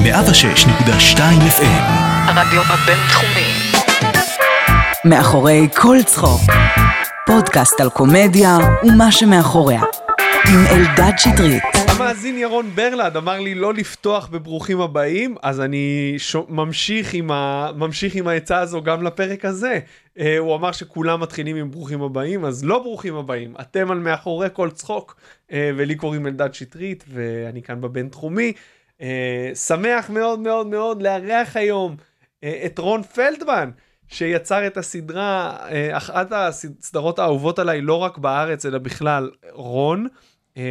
106.2 FM הרדיו הבינתחומי. מאחורי כל צחוק, פודקאסט על קומדיה ומה שמאחוריה, עם אלדד שטרית. המאזין ירון ברלד אמר לי לא לפתוח בברוכים הבאים, אז אני ש... ממשיך, עם ה... ממשיך עם העצה הזו גם לפרק הזה. Uh, הוא אמר שכולם מתחילים עם ברוכים הבאים, אז לא ברוכים הבאים, אתם על מאחורי כל צחוק, uh, ולי קוראים אלדד שטרית, ואני כאן בבינתחומי. Uh, שמח מאוד מאוד מאוד לארח היום uh, את רון פלדמן. שיצר את הסדרה, אה, אחת הסדרות האהובות עליי, לא רק בארץ, אלא בכלל, רון. אה,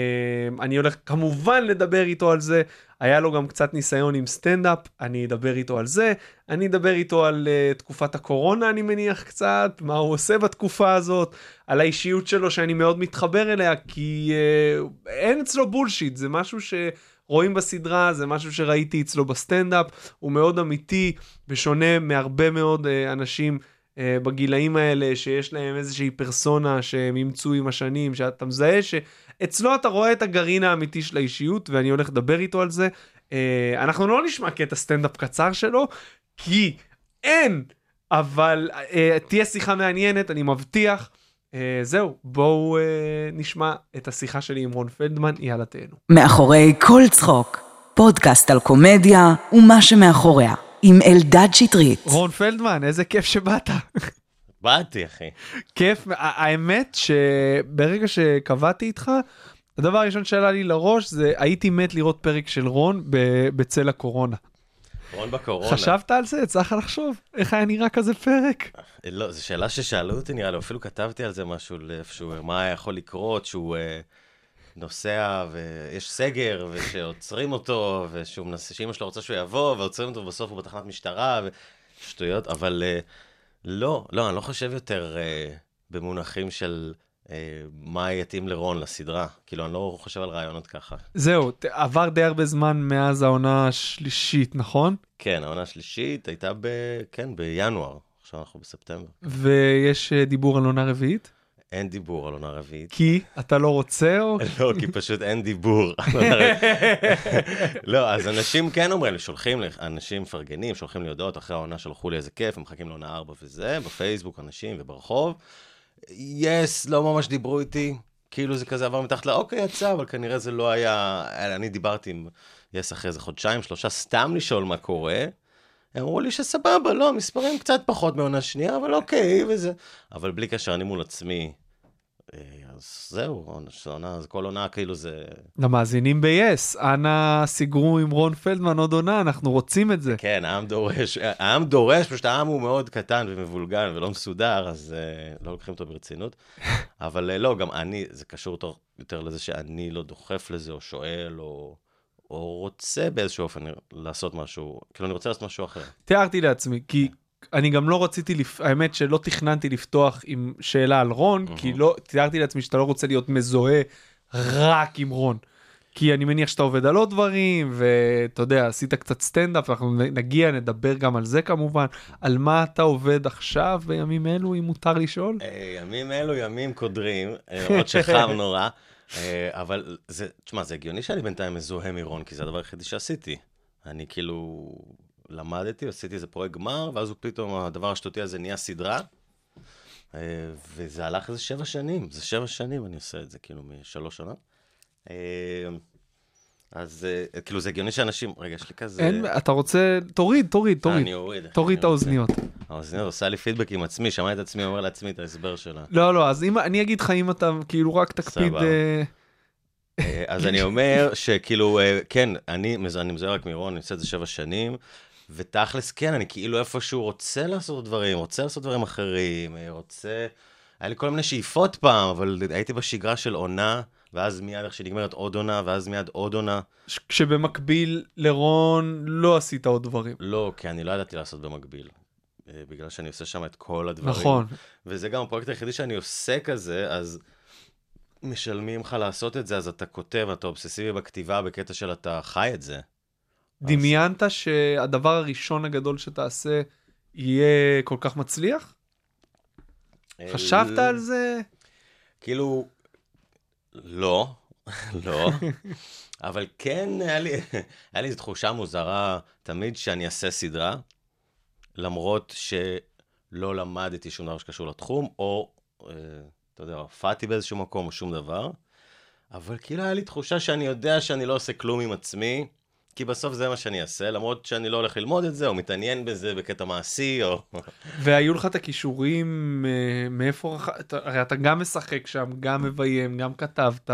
אני הולך כמובן לדבר איתו על זה, היה לו גם קצת ניסיון עם סטנדאפ, אני אדבר איתו על זה, אני אדבר איתו על uh, תקופת הקורונה, אני מניח קצת, מה הוא עושה בתקופה הזאת, על האישיות שלו שאני מאוד מתחבר אליה, כי אה, אין אצלו bullshit, זה משהו ש... רואים בסדרה, זה משהו שראיתי אצלו בסטנדאפ, הוא מאוד אמיתי, בשונה מהרבה מאוד אה, אנשים אה, בגילאים האלה, שיש להם איזושהי פרסונה שהם אימצו עם השנים, שאתה מזהה שאצלו אתה רואה את הגרעין האמיתי של האישיות, ואני הולך לדבר איתו על זה. אה, אנחנו לא נשמע קטע סטנדאפ קצר שלו, כי אין, אבל uh, תהיה שיחה מעניינת, אני מבטיח. Uh, זהו, בואו uh, נשמע את השיחה שלי עם רון פלדמן, יאללה תהנו. מאחורי כל צחוק, פודקאסט על קומדיה ומה שמאחוריה, עם אלדד שטרית. רון פלדמן, איזה כיף שבאת. באתי, אחי. כיף, האמת שברגע שקבעתי איתך, הדבר הראשון שעלה לי לראש זה הייתי מת לראות פרק של רון ב- בצל הקורונה. רון בקורונה. חשבת על זה? לך לחשוב? איך היה נראה כזה פרק? לא, זו שאלה ששאלו אותי, נראה לי, אפילו כתבתי על זה משהו לאיפשהו, מה היה יכול לקרות, שהוא אה, נוסע ויש סגר, ושעוצרים אותו, ושהוא מנסה, שאמא שלו רוצה שהוא יבוא, ועוצרים אותו, ובסוף הוא בתחנת משטרה, ושטויות, אבל אה, לא, לא, אני לא חושב יותר אה, במונחים של מה יתאים לרון לסדרה. כאילו, אני לא חושב על רעיונות ככה. זהו, עבר די הרבה זמן מאז העונה השלישית, נכון? כן, העונה השלישית הייתה ב... כן, בינואר. עכשיו אנחנו בספטמבר. ויש אה, דיבור על עונה רביעית? אין דיבור על עונה רביעית. כי אתה לא רוצה או... לא, כי פשוט אין דיבור. לא, אז אנשים כן אומרים לי, שולחים לי, אנשים מפרגנים, שולחים לי הודעות, אחרי העונה שלחו לי איזה כיף, הם מחכים לעונה ארבע וזה, בפייסבוק, אנשים וברחוב. יס, לא ממש דיברו איתי, כאילו זה כזה עבר מתחת ל... אוקיי, יצא, אבל כנראה זה לא היה... אני דיברתי עם יס אחרי איזה חודשיים, שלושה, סתם לשאול מה קורה. הם אמרו לי שסבבה, לא, מספרים קצת פחות מעונה שנייה, אבל אוקיי, וזה... אבל בלי קשר, אני מול עצמי, אז זהו, עונה- כל עונה כאילו זה... למאזינים ב-yes, אנא סיגרו עם רון פלדמן עוד עונה, אנחנו רוצים את זה. כן, העם דורש, העם דורש, פשוט העם הוא מאוד קטן ומבולגן ולא מסודר, אז uh, לא לוקחים אותו ברצינות. אבל uh, לא, גם אני, זה קשור יותר, יותר לזה שאני לא דוחף לזה, או שואל, או, או רוצה באיזשהו אופן לעשות משהו, כאילו אני רוצה לעשות משהו אחר. תיארתי לעצמי, כי אני גם לא רציתי, לפ... האמת שלא תכננתי לפתוח עם שאלה על רון, כי לא, תיארתי לעצמי שאתה לא רוצה להיות מזוהה רק עם רון. כי אני מניח שאתה עובד על עוד דברים, ואתה יודע, עשית קצת סטנדאפ, אנחנו נגיע, נדבר גם על זה כמובן. על מה אתה עובד עכשיו בימים אלו, אם מותר לשאול? אה, ימים אלו ימים קודרים, אה, למרות שחם נורא, אה, אבל זה, תשמע, זה הגיוני שאני בינתיים מזוהה מרון, כי זה הדבר היחידי שעשיתי. אני כאילו למדתי, עשיתי איזה פרויקט גמר, ואז הוא פתאום, הדבר השטותי הזה נהיה סדרה, אה, וזה הלך איזה שבע שנים, זה שבע שנים אני עושה את זה, כאילו, משלוש שנה. אה, אז אה, כאילו, זה הגיוני שאנשים, רגע, יש לי כזה... אין, אתה רוצה, תוריד, תוריד, תוריד. אני אוריד. תוריד את האוזניות. האוזניות עושה לי פידבק עם עצמי, שמע את עצמי אומר לעצמי את ההסבר שלה. לא, לא, אז אם, אני אגיד לך אם אתה כאילו רק תקפיד... אז אני אומר שכאילו, כן, אני אני מזוהה רק מרון, אני עושה את זה שבע שנים, ותכלס, כן, אני כאילו איפשהו רוצה לעשות דברים, רוצה לעשות דברים אחרים, רוצה... היה לי כל מיני שאיפות פעם, אבל הייתי בשגרה של עונה, ואז מיד איך שנגמרת עוד עונה, ואז מיד עוד עונה. כשבמקביל לרון לא עשית עוד דברים. לא, כי אני לא ידעתי לעשות במקביל. אה, בגלל שאני עושה שם את כל הדברים. נכון. וזה גם הפרויקט היחידי שאני עושה כזה, אז משלמים לך לעשות את זה, אז אתה כותב, אתה אובססיבי בכתיבה בקטע של אתה חי את זה. דמיינת שהדבר הראשון הגדול שתעשה יהיה כל כך מצליח? חשבת על זה? כאילו, לא. לא. אבל כן, היה לי, היה לי איזו תחושה מוזרה תמיד שאני אעשה סדרה, למרות שלא למדתי שום דבר שקשור לתחום, או, אה, אתה יודע, הופעתי באיזשהו מקום או שום דבר, אבל כאילו היה לי תחושה שאני יודע שאני לא עושה כלום עם עצמי, כי בסוף זה מה שאני אעשה, למרות שאני לא הולך ללמוד את זה, או מתעניין בזה בקטע מעשי, או... והיו לך את הכישורים, אה, מאיפה, הרי אתה גם משחק שם, גם מביים, גם כתבת,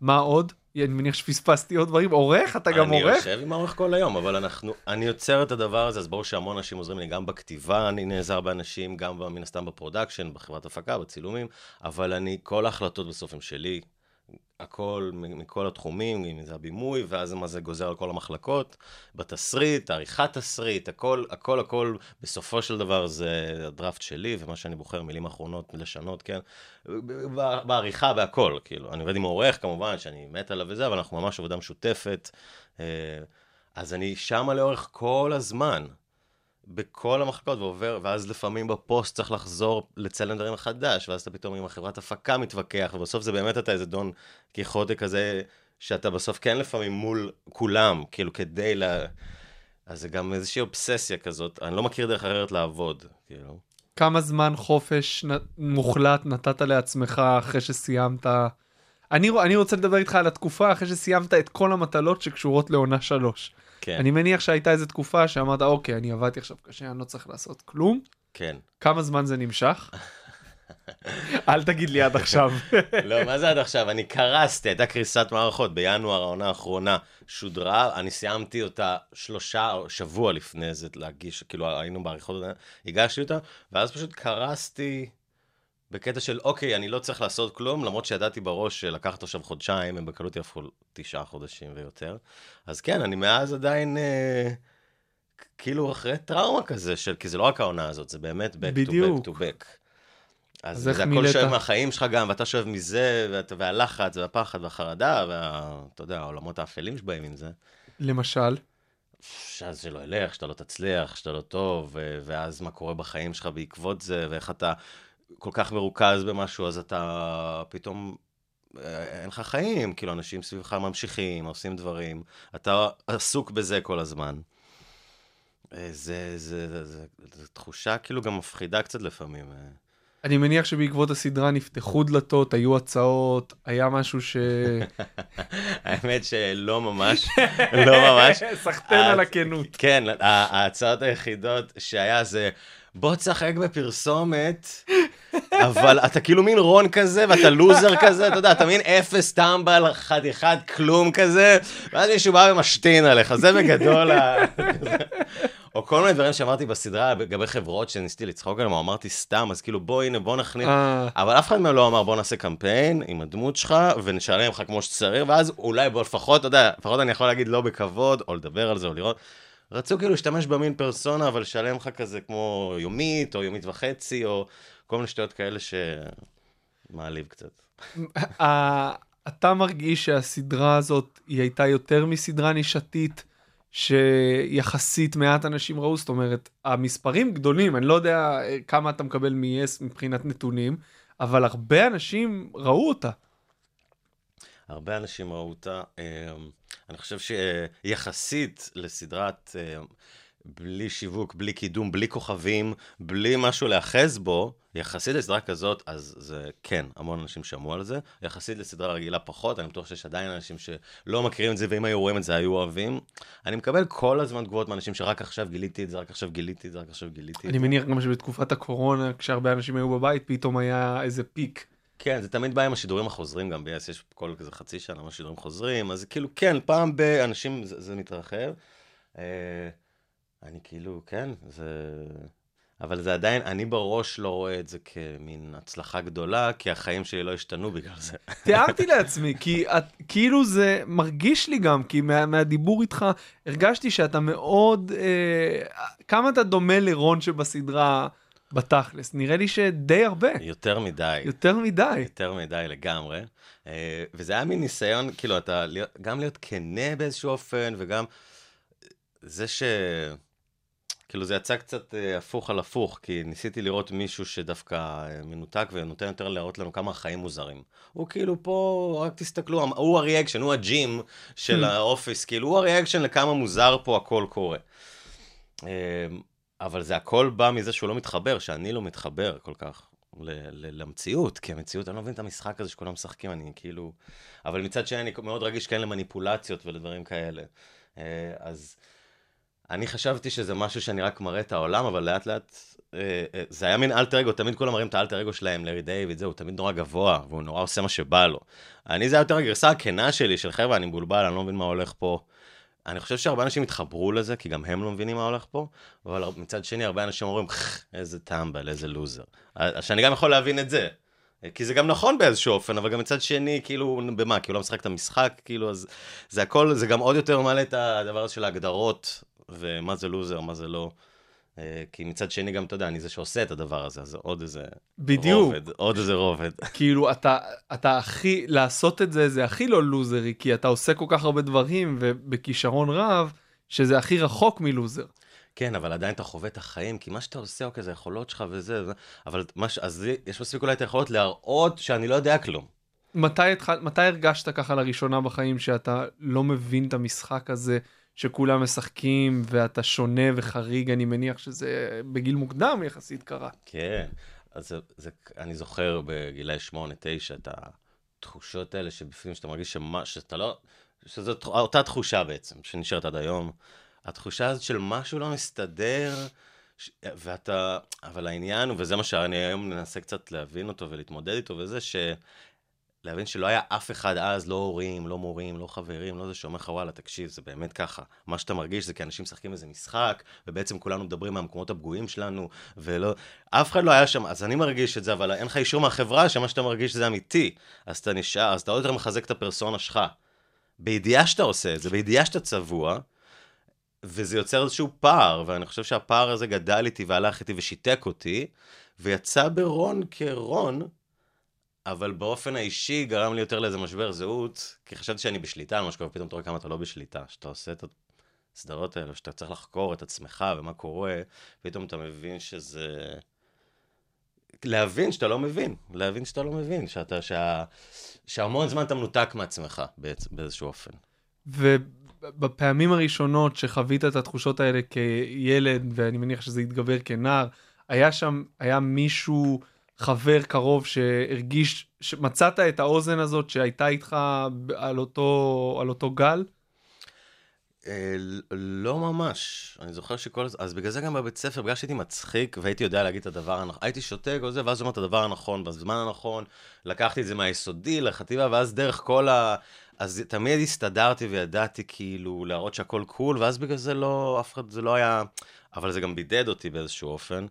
מה עוד? אני מניח שפספסתי עוד דברים, עורך? אתה גם אני עורך? יושב עם העורך כל היום, אבל אנחנו, אני יוצר את הדבר הזה, אז ברור שהמון אנשים עוזרים לי, גם בכתיבה אני נעזר באנשים, גם מן הסתם בפרודקשן, בחברת הפקה, בצילומים, אבל אני, כל ההחלטות בסוף הן שלי. הכל מכל התחומים, אם זה הבימוי, ואז מה זה גוזר על כל המחלקות, בתסריט, עריכת תסריט, הכל, הכל, הכל, בסופו של דבר זה הדראפט שלי, ומה שאני בוחר, מילים אחרונות לשנות, כן? בעריכה והכל, כאילו. אני עובד עם עורך, כמובן, שאני מת עליו וזה, אבל אנחנו ממש עבודה משותפת. אה, אז אני שמה לאורך כל הזמן. בכל המחלקות, ועובר, ואז לפעמים בפוסט צריך לחזור לצלם דברים מחדש, ואז אתה פתאום עם החברת הפקה מתווכח, ובסוף זה באמת אתה איזה דון קיחוטה כזה, שאתה בסוף כן לפעמים מול כולם, כאילו כדי ל... אז זה גם איזושהי אובססיה כזאת, אני לא מכיר דרך אחרת לעבוד, כאילו. כמה זמן חופש נ- מוחלט נתת לעצמך אחרי שסיימת? אני, אני רוצה לדבר איתך על התקופה אחרי שסיימת את כל המטלות שקשורות לעונה שלוש. כן, אני מניח שהייתה איזו תקופה שאמרת, אוקיי, אני עבדתי עכשיו קשה, אני לא צריך לעשות כלום. כן. כמה זמן זה נמשך? אל תגיד לי עד עכשיו. לא, מה זה עד עכשיו? אני קרסתי, הייתה קריסת מערכות. בינואר העונה האחרונה שודרה, אני סיימתי אותה שלושה, שבוע לפני זה להגיש, כאילו היינו בעריכות, הגשתי אותה, ואז פשוט קרסתי בקטע של, אוקיי, אני לא צריך לעשות כלום, למרות שידעתי בראש שלקחת עכשיו חודשיים, הם בקלות יהפכו תשעה חודשים ויותר. אז כן, אני מאז עדיין... אה, כאילו אחרי טראומה כזה, של, כי זה לא רק העונה הזאת, זה באמת back בדיוק. to back to back. אז אז זה הכל מילאת? שואב מהחיים שלך גם, ואתה שואב מזה, ואת, והלחץ, והפחד, והחרדה, ואתה יודע, העולמות האפלים שבאים עם זה. למשל, שאז שלא ילך, שאתה לא תצליח, שאתה לא טוב, ואז מה קורה בחיים שלך בעקבות זה, ואיך אתה כל כך מרוכז במשהו, אז אתה פתאום, אה, אין לך חיים, כאילו אנשים סביבך ממשיכים, עושים דברים, אתה עסוק בזה כל הזמן. אה, זה, זה, זה, זה, זה תחושה כאילו גם מפחידה קצת לפעמים. אה. אני מניח שבעקבות הסדרה נפתחו דלתות, היו הצעות, היה משהו ש... האמת שלא ממש, לא ממש. סחטיין על אה, הכנות. כן, ההצעות היחידות שהיה זה, בוא תשחק בפרסומת, אבל אתה כאילו מין רון כזה, ואתה לוזר כזה, אתה יודע, אתה מין אפס טמבל, חתיכת כלום כזה, ואז מישהו בא ומשתין עליך, זה בגדול ה... או כל מיני דברים שאמרתי בסדרה לגבי חברות שניסיתי לצחוק עליהם, או אמרתי סתם, אז כאילו בוא הנה, בוא נכניס... אבל אף אחד מהם לא אמר בוא נעשה קמפיין עם הדמות שלך ונשלם לך כמו שצריך, ואז אולי בוא לפחות, אתה יודע, לפחות אני יכול להגיד לא בכבוד, או לדבר על זה, או לראות. רצו כאילו להשתמש במין פרסונה, אבל לשלם לך כזה כמו יומית, או יומית וחצי, או כל מיני שטויות כאלה שמעליב קצת. אה, אתה מרגיש שהסדרה הזאת היא הייתה יותר מסדרה נישתית שיחסית מעט אנשים ראו, זאת אומרת, המספרים גדולים, אני לא יודע אה, כמה אתה מקבל מ-yes מבחינת נתונים, אבל הרבה אנשים ראו אותה. הרבה אנשים ראו אותה. אה, אני חושב שיחסית לסדרת אה, בלי שיווק, בלי קידום, בלי כוכבים, בלי משהו להאחז בו, יחסית לסדרה כזאת, אז זה כן, המון אנשים שמעו על זה. יחסית לסדרה רגילה פחות, אני בטוח שיש עדיין אנשים שלא מכירים את זה, ואם היו רואים את זה, היו אוהבים. אני מקבל כל הזמן תגובות מאנשים שרק עכשיו גיליתי את זה, רק עכשיו גיליתי את זה, רק עכשיו גיליתי את אני זה. מניח גם שבתקופת הקורונה, כשהרבה אנשים היו בבית, פתאום היה איזה פיק. כן, זה תמיד בא עם השידורים החוזרים גם ב-yes, יש כל כזה חצי שנה מה שידורים חוזרים, אז כאילו, כן, פעם באנשים זה, זה מתרחב. אה, אני כאילו, כן, זה... אבל זה עדיין, אני בראש לא רואה את זה כמין הצלחה גדולה, כי החיים שלי לא השתנו בגלל זה. תיארתי לעצמי, כי את, כאילו זה מרגיש לי גם, כי מה, מהדיבור איתך הרגשתי שאתה מאוד, אה, כמה אתה דומה לרון שבסדרה בתכלס, נראה לי שדי הרבה, יותר מדי. יותר מדי. יותר מדי לגמרי. אה, וזה היה מין ניסיון, כאילו, אתה גם להיות כנה באיזשהו אופן, וגם זה ש... כאילו, זה יצא קצת אה, הפוך על הפוך, כי ניסיתי לראות מישהו שדווקא אה, מנותק ונותן יותר להראות לנו כמה החיים מוזרים. הוא כאילו פה, רק תסתכלו, הוא הריאקשן, הוא הג'ים של Hmm. האופיס, כאילו הוא הריאקשן לכמה מוזר פה הכל קורה. אבל זה הכל בא מזה שהוא לא מתחבר, שאני לא מתחבר כל כך למציאות, כי המציאות, אני לא מבין את המשחק הזה שכולם משחקים, אני כאילו... אבל מצד שני, אני מאוד רגיש כן למניפולציות ולדברים כאלה. אה, אז אני חשבתי שזה משהו שאני רק מראה את העולם, אבל לאט לאט, אה, אה, זה היה מין אלטר אגו, תמיד כולם מראים את האלטר אגו שלהם, לארי דיוויד, זהו, הוא תמיד נורא גבוה, והוא נורא עושה מה שבא לו. אני, זה היה יותר הגרסה הכנה שלי, של חבר'ה, אני מבולבל, אני לא מבין מה הולך פה. אני חושב שהרבה אנשים התחברו לזה, כי גם הם לא מבינים מה הולך פה, אבל מצד שני, הרבה אנשים אומרים, "ח, איזה טמבל, איזה לוזר. שאני גם יכול להבין את זה. כי זה גם נכון באיזשהו אופן, אבל גם מצד שני, כאילו, במה? כי הוא לא משחק את המשחק, כאילו, אז זה הכל, זה גם עוד יותר מעלה את הדבר הזה של ההגדרות, ומה זה לוזר, מה זה לא. אה, כי מצד שני גם, אתה יודע, אני זה שעושה את הדבר הזה, אז עוד איזה בדיוק. רובד, עוד איזה רובד. כאילו אתה אתה הכי לעשות את זה זה הכי לא לוזרי כי אתה עושה כל כך הרבה דברים ובכישרון רב שזה הכי רחוק מלוזר. כן, אבל עדיין אתה חווה את החיים, כי מה שאתה עושה, אוקיי, זה היכולות שלך וזה, זה- אבל מה ש... אז יש מספיק אולי את היכולות להראות שאני לא יודע כלום. מתי, התחל, מתי הרגשת ככה לראשונה בחיים שאתה לא מבין את המשחק הזה שכולם משחקים ואתה שונה וחריג אני מניח שזה בגיל מוקדם יחסית קרה. כן, אז זה, זה, אני זוכר בגילאי 8-9 את התחושות האלה שבפנים שאתה מרגיש שמה, שאתה לא, שזאת אותה תחושה בעצם, שנשארת עד היום. התחושה הזאת של משהו לא מסתדר, ש... ואתה, אבל העניין, וזה מה שאני היום מנסה קצת להבין אותו ולהתמודד איתו, וזה ש... להבין שלא היה אף אחד אז, לא הורים, לא מורים, לא חברים, לא זה שאומר לך, וואלה, תקשיב, זה באמת ככה. מה שאתה מרגיש זה כי אנשים משחקים איזה משחק, ובעצם כולנו מדברים מהמקומות הפגועים שלנו, ולא... אף אחד לא היה שם, אז אני מרגיש את זה, אבל אין לך אישור מהחברה שמה שאתה מרגיש זה אמיתי. אז אתה נשאר, אז אתה עוד יותר מחזק את הפרסונה שלך. בידיעה שאתה עושה את זה, בידיעה שאתה צבוע, וזה יוצר איזשהו פער, ואני חושב שהפער הזה גדל איתי והלך איתי ושיתק אותי, ויצא ברון כרון, אבל באופן האישי גרם לי יותר לאיזה משבר זהות, כי חשבתי שאני בשליטה על מה שקורה, פתאום אתה רואה כמה אתה לא בשליטה, שאתה עושה את הסדרות האלה, שאתה צריך לחקור את עצמך ומה קורה, פתאום אתה מבין שזה... להבין שאתה לא מבין, להבין שאתה לא מבין, שאתה, שה... שהמון זמן אתה מנותק מעצמך בעצ... באיזשהו אופן. ובפעמים הראשונות שחווית את התחושות האלה כילד ואני מניח שזה התגבר כנער היה שם היה מישהו חבר קרוב שהרגיש שמצאת את האוזן הזאת שהייתה איתך על אותו על אותו גל. אה, לא ממש. אני זוכר שכל אז בגלל זה גם בבית ספר, בגלל שהייתי מצחיק והייתי יודע להגיד את הדבר הנכון, הייתי שותק או זה, ואז אומר את הדבר הנכון, בזמן הנכון, לקחתי את זה מהיסודי לחטיבה, ואז דרך כל ה... אז תמיד הסתדרתי וידעתי כאילו להראות שהכל קול, ואז בגלל זה לא, אף אחד, זה לא היה... אבל זה גם בידד אותי באיזשהו אופן.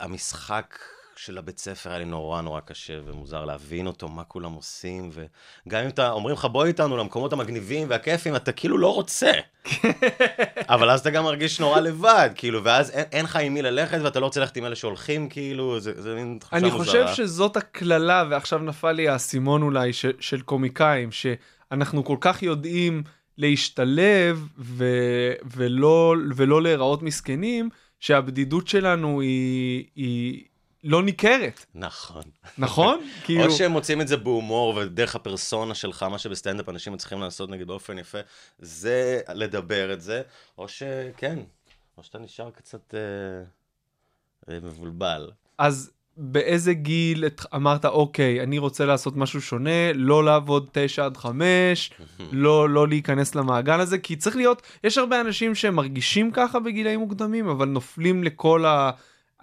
המשחק של הבית ספר היה לי נורא נורא קשה ומוזר להבין אותו, מה כולם עושים, וגם אם אתה, אומרים לך בוא איתנו למקומות המגניבים והכיפים, אתה כאילו לא רוצה. אבל אז אתה גם מרגיש נורא לבד, כאילו, ואז אין, אין לך עם מי ללכת ואתה לא רוצה ללכת עם אלה שהולכים, כאילו, זה, זה מין תחושה אני מוזרה. חושב שזאת הקללה ועכשיו נפל לי האסימון אולי ש, של קומיקאים שאנחנו כל כך יודעים להשתלב ו, ולא ולא להיראות מסכנים שהבדידות שלנו היא, היא לא ניכרת נכון. נכון כאילו או שהם מוצאים את זה בהומור ודרך הפרסונה שלך, מה שבסטנדאפ אנשים מצליחים לעשות נגיד באופן יפה, זה לדבר את זה, או שכן, או שאתה נשאר קצת אה, אה, מבולבל. אז באיזה גיל אמרת אוקיי אני רוצה לעשות משהו שונה לא לעבוד תשע עד חמש לא לא להיכנס למעגל הזה כי צריך להיות יש הרבה אנשים שמרגישים ככה בגילאים מוקדמים אבל נופלים לכל ה...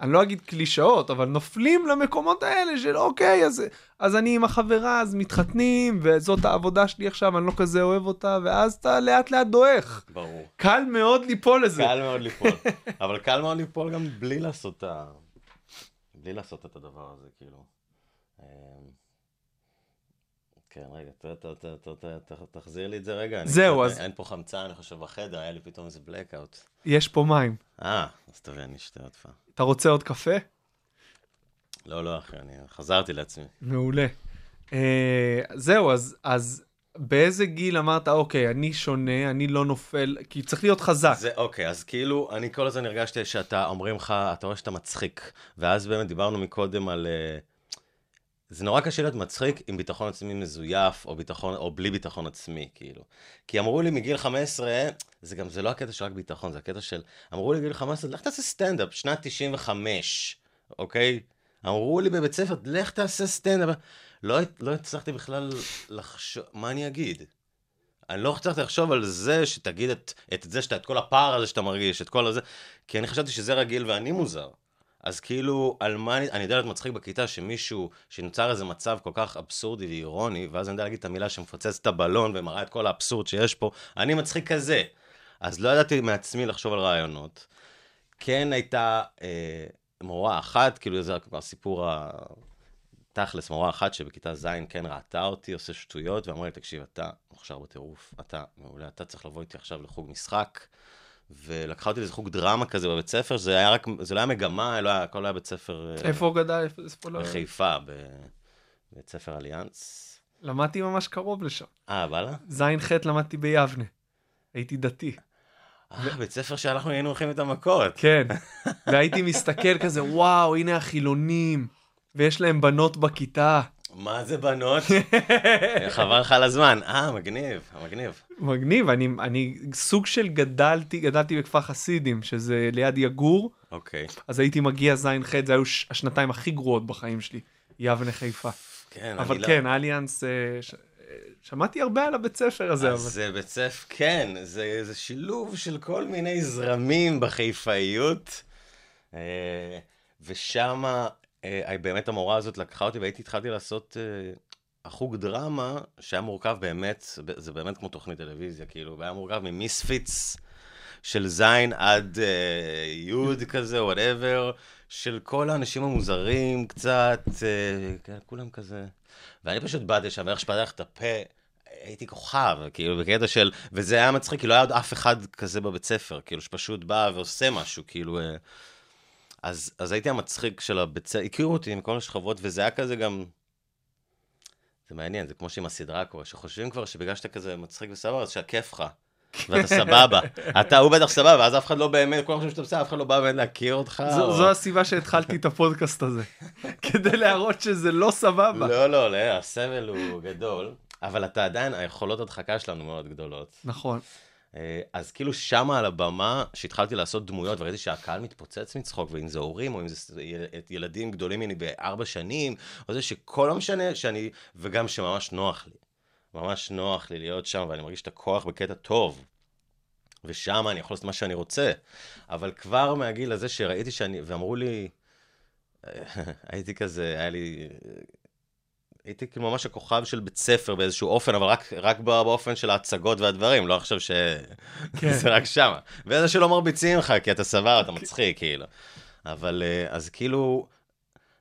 אני לא אגיד קלישאות אבל נופלים למקומות האלה של אוקיי אז אז אני עם החברה אז מתחתנים וזאת העבודה שלי עכשיו אני לא כזה אוהב אותה ואז אתה לאט לאט דועך. ברור. קל מאוד ליפול לזה. קל מאוד ליפול, אבל קל מאוד ליפול גם בלי לעשות את ה... בלי לעשות את הדבר הזה, כאילו. אה, כן, רגע, ת- ת- ת- ת- ת- ת- תחזיר לי את זה רגע. זהו, אז- אין פה חמצן, אני חושב, בחדר, היה לי פתאום איזה blackout. יש פה מים אה, אז תביא, אני אשתה עוד פעם. אתה רוצה עוד קפה? לא, לא, אחי, אני חזרתי לעצמי. מעולה. Uh, זהו, אז, אז באיזה גיל אמרת, אוקיי, אני שונה, אני לא נופל, כי צריך להיות חזק. זה אוקיי, אז כאילו, אני כל הזמן הרגשתי שאתה, אומרים לך, אתה רואה שאתה מצחיק. ואז באמת דיברנו מקודם על... אה, זה נורא קשה להיות מצחיק עם ביטחון עצמי מזויף, או, ביטחון, או בלי ביטחון עצמי, כאילו. כי אמרו לי מגיל 15, זה גם, זה לא הקטע של רק ביטחון, זה הקטע של, אמרו לי מגיל 15, לך תעשה סטנדאפ, שנת 95, אוקיי? אמרו לי בבית ספר, לך תעשה סטנדאפ. לא, לא הצלחתי בכלל לחשוב, מה אני אגיד? אני לא הצלחתי לחשוב על זה שתגיד את, את זה, שאתה, את כל הפער הזה שאתה מרגיש, את כל הזה, כי אני חשבתי שזה רגיל ואני מוזר. אז כאילו, על מה אני, אני יודע להיות מצחיק בכיתה, שמישהו, שנוצר איזה מצב כל כך אבסורדי ואירוני, ואז אני יודע להגיד את המילה שמפוצץ את הבלון ומראה את כל האבסורד שיש פה, אני מצחיק כזה. אז לא ידעתי מעצמי לחשוב על רעיונות. כן הייתה אה, מורה אחת, כאילו זה הסיפור ה... תכלס, מורה אחת שבכיתה ז' כן ראתה אותי עושה שטויות, ואמרה לי, תקשיב, אתה מוכשר בטירוף, אתה מעולה, אתה צריך לבוא איתי עכשיו לחוג משחק. ולקחה אותי לאיזה חוג דרמה כזה בבית ספר, זה היה רק, זה לא היה מגמה, לא היה, הכל היה בית ספר... אה, איפה הוא גדל? איפה לא... בחיפה, בבית ספר אליאנס. למדתי ממש קרוב לשם. אה, וואלה? ז'-ח' למדתי ביבנה. הייתי דתי. אה, בית ספר שאנחנו היינו הולכים את המכות. כן, והייתי מסתכל כזה, וואו, הנה החילונים, ויש להם בנות בכיתה. מה זה בנות? חבל לך על הזמן. אה, מגניב, מגניב. מגניב, אני, אני סוג של גדלתי, גדלתי בכפר חסידים, שזה ליד יגור. אוקיי. אז הייתי מגיע ז'-ח', זה היו ש- השנתיים הכי גרועות בחיים שלי, יבנה חיפה. כן, אבל אני כן, לא... אליאנס, אה, ש... שמעתי הרבה על הבית ספר הזה, אז אבל... זה בית ספר, כן, זה, זה שילוב של כל מיני זרמים בחיפאיות. אה, ושמה, באמת המורה הזאת לקחה אותי והייתי התחלתי לעשות אה, החוג דרמה, שהיה מורכב באמת, זה באמת כמו תוכנית טלוויזיה, כאילו, והיה מורכב ממיספיץ של זין עד אה, י' כזה, whatever, של כל האנשים המוזרים קצת, אה, כן, כולם כזה. ואני פשוט באתי שם, ואיך שפתח את הפה, הייתי כוכב, כאילו, בקטע של, וזה היה מצחיק, כי לא היה עוד אף אחד כזה בבית ספר, כאילו, שפשוט בא ועושה משהו, כאילו, אה, אז, אז הייתי המצחיק של הבית ספר, הכירו אותי עם כל השכבות, וזה היה כזה גם, זה מעניין, זה כמו שעם הסדרה קורה, שחושבים כבר שבגלל שאתה כזה מצחיק וסבבה, אז שהכיף לך. ואתה סבבה. אתה, הוא בטח סבבה, ואז אף אחד לא באמת, כל חושב שאתה בסדר, אף אחד לא בא באמת להכיר אותך. זו, או... זו הסיבה שהתחלתי את הפודקאסט הזה, כדי להראות שזה לא סבבה. לא, לא, לא, הסבל הוא גדול, אבל אתה עדיין, היכולות הדחקה שלנו מאוד גדולות. נכון. אה, אז כאילו שמה על הבמה, שהתחלתי לעשות דמויות, וראיתי שהקהל מתפוצץ מצחוק, ואם זה הורים, או אם זה ילדים גדולים ממני בארבע שנים, או זה שכל לא משנה שאני, וגם שממש נוח לי. ממש נוח לי להיות שם, ואני מרגיש את הכוח בקטע טוב. ושם אני יכול לעשות מה שאני רוצה. אבל כבר מהגיל הזה שראיתי שאני, ואמרו לי, הייתי כזה, היה לי, הייתי כאילו ממש הכוכב של בית ספר באיזשהו אופן, אבל רק, רק באופן של ההצגות והדברים, לא עכשיו שזה כן. רק שם. וזה שלא מרביצים לך, כי אתה סבבה, אתה מצחיק, כאילו. אבל אה, אז כאילו,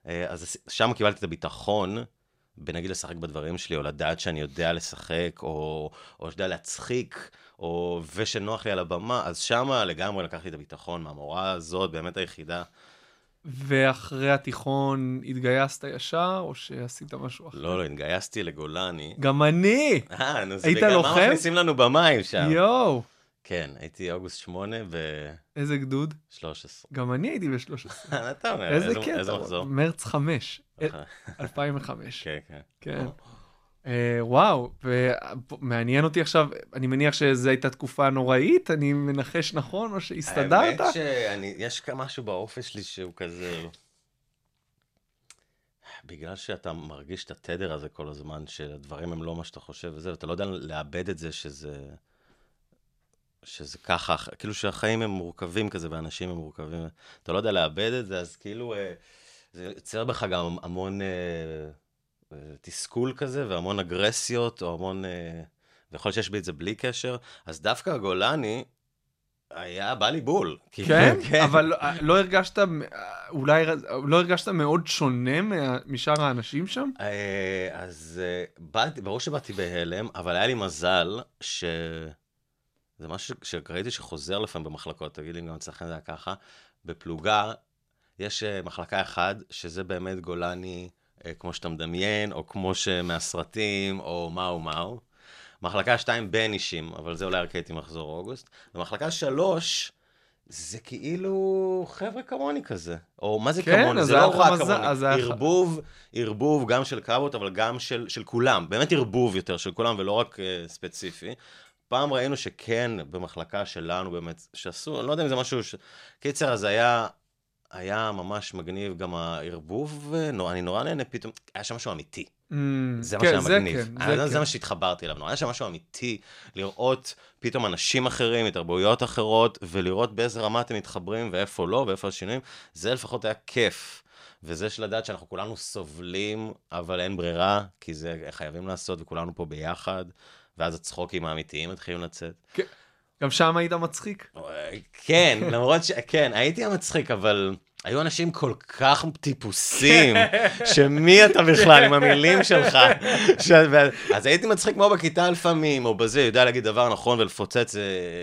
אה, אז שם קיבלתי את הביטחון. בנגיד לשחק בדברים שלי, או לדעת שאני יודע לשחק, או, או יודע להצחיק, או ושנוח לי על הבמה, אז שמה לגמרי לקחתי את הביטחון מהמורה הזאת, באמת היחידה. ואחרי התיכון התגייסת ישר, או שעשית משהו אחר? לא, לא, התגייסתי לגולני. גם אני! אה, נו, זה היית בגלל לוחם? מה מכניסים לנו במים שם. יואו! כן, הייתי אוגוסט 8 איזה גדוד? ו-13. גם אני הייתי ב-13. אתה אומר, איזה קטע. איזה מחזור? מרץ 5, 2005. כן, כן. כן. אה, וואו, ומעניין אותי עכשיו, אני מניח שזו הייתה תקופה נוראית, אני מנחש נכון, או שהסתדרת? האמת שיש משהו באופי שלי שהוא כזה... בגלל שאתה מרגיש את התדר הזה כל הזמן, שהדברים הם לא מה שאתה חושב וזה, ואתה לא יודע לאבד את זה שזה... שזה ככה, כאילו שהחיים הם מורכבים כזה, ואנשים הם מורכבים. אתה לא יודע לאבד את זה, אז כאילו, אה, זה יוצר בך גם המון אה, תסכול כזה, והמון אגרסיות, או המון... אה, ויכול להיות שיש בי את זה בלי קשר. אז דווקא הגולני, היה בא לי בול. כאילו, כן? אבל לא הרגשת, אולי לא הרגשת מאוד שונה משאר האנשים שם? אה, אז אה, באתי, ברור שבאתי בהלם, אבל היה לי מזל ש... זה משהו שראיתי שחוזר לפעמים במחלקות, תגיד לי אם גם אצלכם זה היה ככה. בפלוגה יש אה, מחלקה אחת, שזה באמת גולני, אה, כמו שאתה מדמיין, או כמו שמהסרטים, או מהו מהו. מחלקה 2 בין אישים, אבל זה אולי רק הייתי מחזור אוגוסט. ומחלקה 3, זה כאילו חבר'ה כמוני כזה. או מה זה כן, כמוני? זה לא רק כמוני. ערבוב, ערבוב גם של קרבות, אבל גם של, של כולם. באמת ערבוב יותר של כולם, ולא רק uh, ספציפי. פעם ראינו שכן, במחלקה שלנו באמת, שעשו, אני לא יודע אם זה משהו ש... קיצר, אז היה, היה ממש מגניב גם הערבוב, אני נורא נהנה פתאום, היה שם משהו אמיתי. Mm, זה מה כן, שהיה מגניב. כן, היה- זה זה כן. מה שהתחברתי אליו. נורא היה שם משהו אמיתי, לראות פתאום אנשים אחרים, מתרבויות אחרות, ולראות באיזה רמה אתם מתחברים ואיפה לא, ואיפה השינויים. זה לפחות היה כיף. וזה של לדעת שאנחנו כולנו סובלים, אבל אין ברירה, כי זה חייבים לעשות, וכולנו פה ביחד. ואז הצחוקים האמיתיים מתחילים לצאת. גם שם היית מצחיק? כן, למרות ש... כן, הייתי המצחיק, אבל היו אנשים כל כך טיפוסים, שמי אתה בכלל עם המילים שלך? ש... אז הייתי מצחיק כמו בכיתה לפעמים, או בזה, יודע להגיד דבר נכון ולפוצץ אה,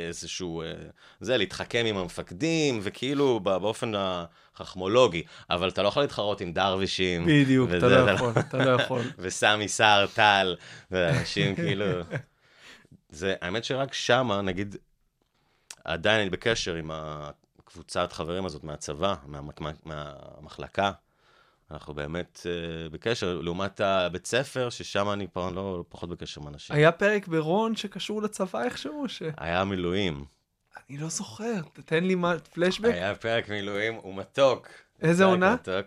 איזשהו... אה, זה, להתחכם עם המפקדים, וכאילו באופן החכמולוגי, אבל אתה לא יכול להתחרות עם דרווישים. בדיוק, אתה וזה, לא יכול, אתה לא יכול. וסמי סער טל, ואנשים כאילו... זה, האמת שרק שמה, נגיד, עדיין אני בקשר עם הקבוצת חברים הזאת מהצבא, מה, מה, מהמחלקה. אנחנו באמת uh, בקשר, לעומת הבית ספר, ששם אני כבר לא פחות בקשר עם אנשים. היה פרק ברון שקשור לצבא איכשהו? ש... היה מילואים. אני לא זוכר, תתן לי מה, פלשבק? היה פרק מילואים, הוא מתוק. איזה עונה? מתוק.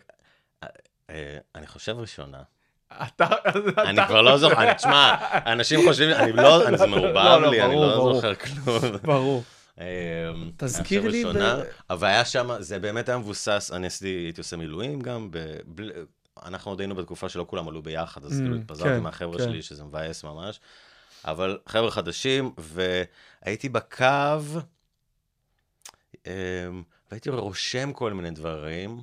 אה, אה, אני חושב ראשונה. אתה, אני כבר לא זוכר, תשמע, אנשים חושבים, אני לא, אני- זה לא, מעורבב לא, לי, אני לא. זוכר כלום. ברור. אמ, תזכיר לי היה שם, זה באמת היה מבוסס, אני עשיתי, הייתי עושה מילואים גם, אנחנו עוד היינו בתקופה שלא כולם עלו ביחד, אז Mm, כאילו התפזרתי כן, מהחבר'ה כן. שלי, שזה מבאס ממש, אבל חבר'ה חדשים, והייתי בקו, אמ, והייתי רושם כל מיני דברים.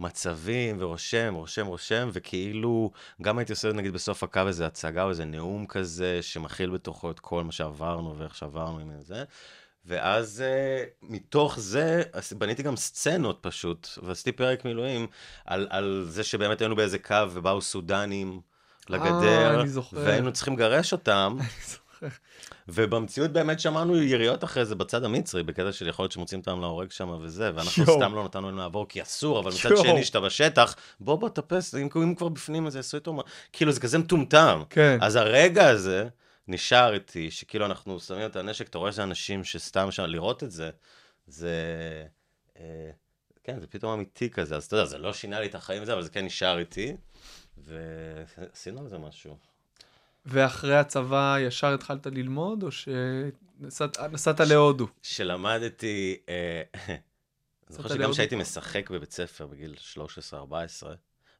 מצבים, ורושם, רושם, רושם, וכאילו, גם הייתי עושה נגיד בסוף הקו איזה הצגה או איזה נאום כזה, שמכיל בתוכו את כל מה שעברנו ואיך שעברנו עם זה. ואז uh, מתוך זה בניתי גם סצנות פשוט, ועשיתי פרק מילואים על, על זה שבאמת היינו באיזה קו ובאו סודנים לגדר, אה, אני זוכר. והיינו צריכים לגרש אותם. ובמציאות באמת שמענו יריות אחרי זה בצד המצרי, בקטע של יכול להיות שמוצאים אותם להורג שם וזה, ואנחנו יואו. סתם לא נתנו להם לעבור כי אסור, אבל מצד. שני, שאתה בשטח, בוא בוא תאפס, אם אם כבר בפנים, אז יעשו איתו, מה- כאילו זה כזה מטומטם. כן. אז הרגע הזה נשאר איתי, שכאילו אנחנו שמים את הנשק, אתה רואה שזה אנשים שסתם שם, לראות את זה, זה... אה, כן, זה פתאום אמיתי כזה, אז אתה יודע, זה לא שינה לי את החיים וזה, אבל זה כן נשאר איתי, ועשינו על זה משהו. ואחרי הצבא ישר התחלת ללמוד, או שנסעת להודו? שלמדתי, אה, אני זוכר שגם? כשהייתי משחק בבית ספר בגיל 13-14,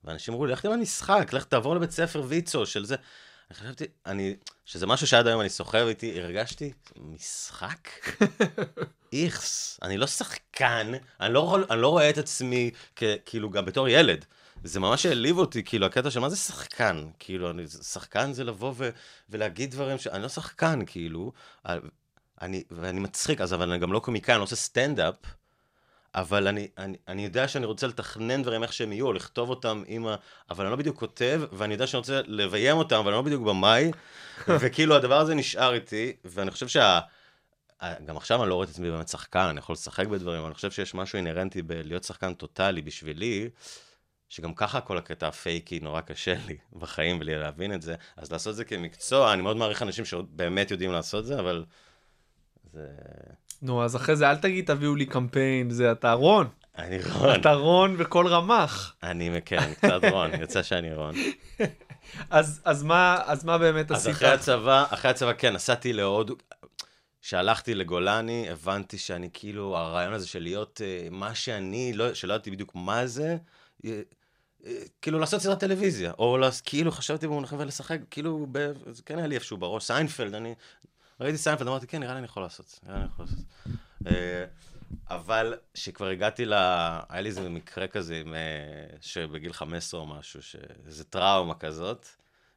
ואנשים אמרו לי, לך תלמד משחק, לך תעבור לבית ספר ויצו של זה. אני חשבתי, אני, שזה משהו שעד היום אני סוחב איתי, הרגשתי, משחק? איכס, אני לא שחקן, אני לא, אני לא רואה את עצמי כ, כאילו גם בתור ילד. זה ממש העליב אותי, כאילו, הקטע של מה זה שחקן? כאילו, אני, שחקן זה לבוא ו, ולהגיד דברים ש... אני לא שחקן, כאילו. אני, ואני מצחיק, אז אבל אני גם לא קומיקאי, אני לא עושה סטנדאפ, אבל אני, אני, אני יודע שאני רוצה לתכנן דברים איך שהם יהיו, או לכתוב אותם עם ה... אבל אני לא בדיוק כותב, ואני יודע שאני רוצה לביים אותם, אבל אני לא בדיוק במאי, וכאילו הדבר הזה נשאר איתי, ואני חושב שה... גם עכשיו אני לא רואה את עצמי באמת שחקן, אני יכול לשחק בדברים, אבל אני חושב שיש משהו אינהרנטי בלהיות שחקן טוטאלי בשבילי, שגם ככה כל הקטע הפייקי נורא קשה לי בחיים בלי להבין את זה, אז לעשות את זה כמקצוע, אני מאוד מעריך אנשים שבאמת יודעים לעשות את זה, אבל זה... נו, אז אחרי זה אל תגיד תביאו לי קמפיין, זה אתה רון. אני רון, אתה רון בכל רמ"ח. אני כן, אני קצת רון, יצא שאני רון. אז, אז, מה, אז מה באמת אז עשית? אחרי הצבא, אחרי הצבא כן, נסעתי להודו. כשהלכתי לגולני, הבנתי שאני כאילו, הרעיון הזה של להיות אה, מה שאני, לא, שלא ידעתי בדיוק מה זה, אה, כאילו לעשות סדרת טלוויזיה, או לא, כאילו חשבתי במונחים ולשחק, כאילו, ב, זה כן היה לי איפשהו בראש, סיינפלד, אני ראיתי סיינפלד, אמרתי, כן, נראה לי אני יכול לעשות, נראה לי אני יכול לעשות. אה, אבל כשכבר הגעתי ל... היה לי איזה מקרה כזה, עם, אה, שבגיל 15 או משהו, שאיזה טראומה כזאת,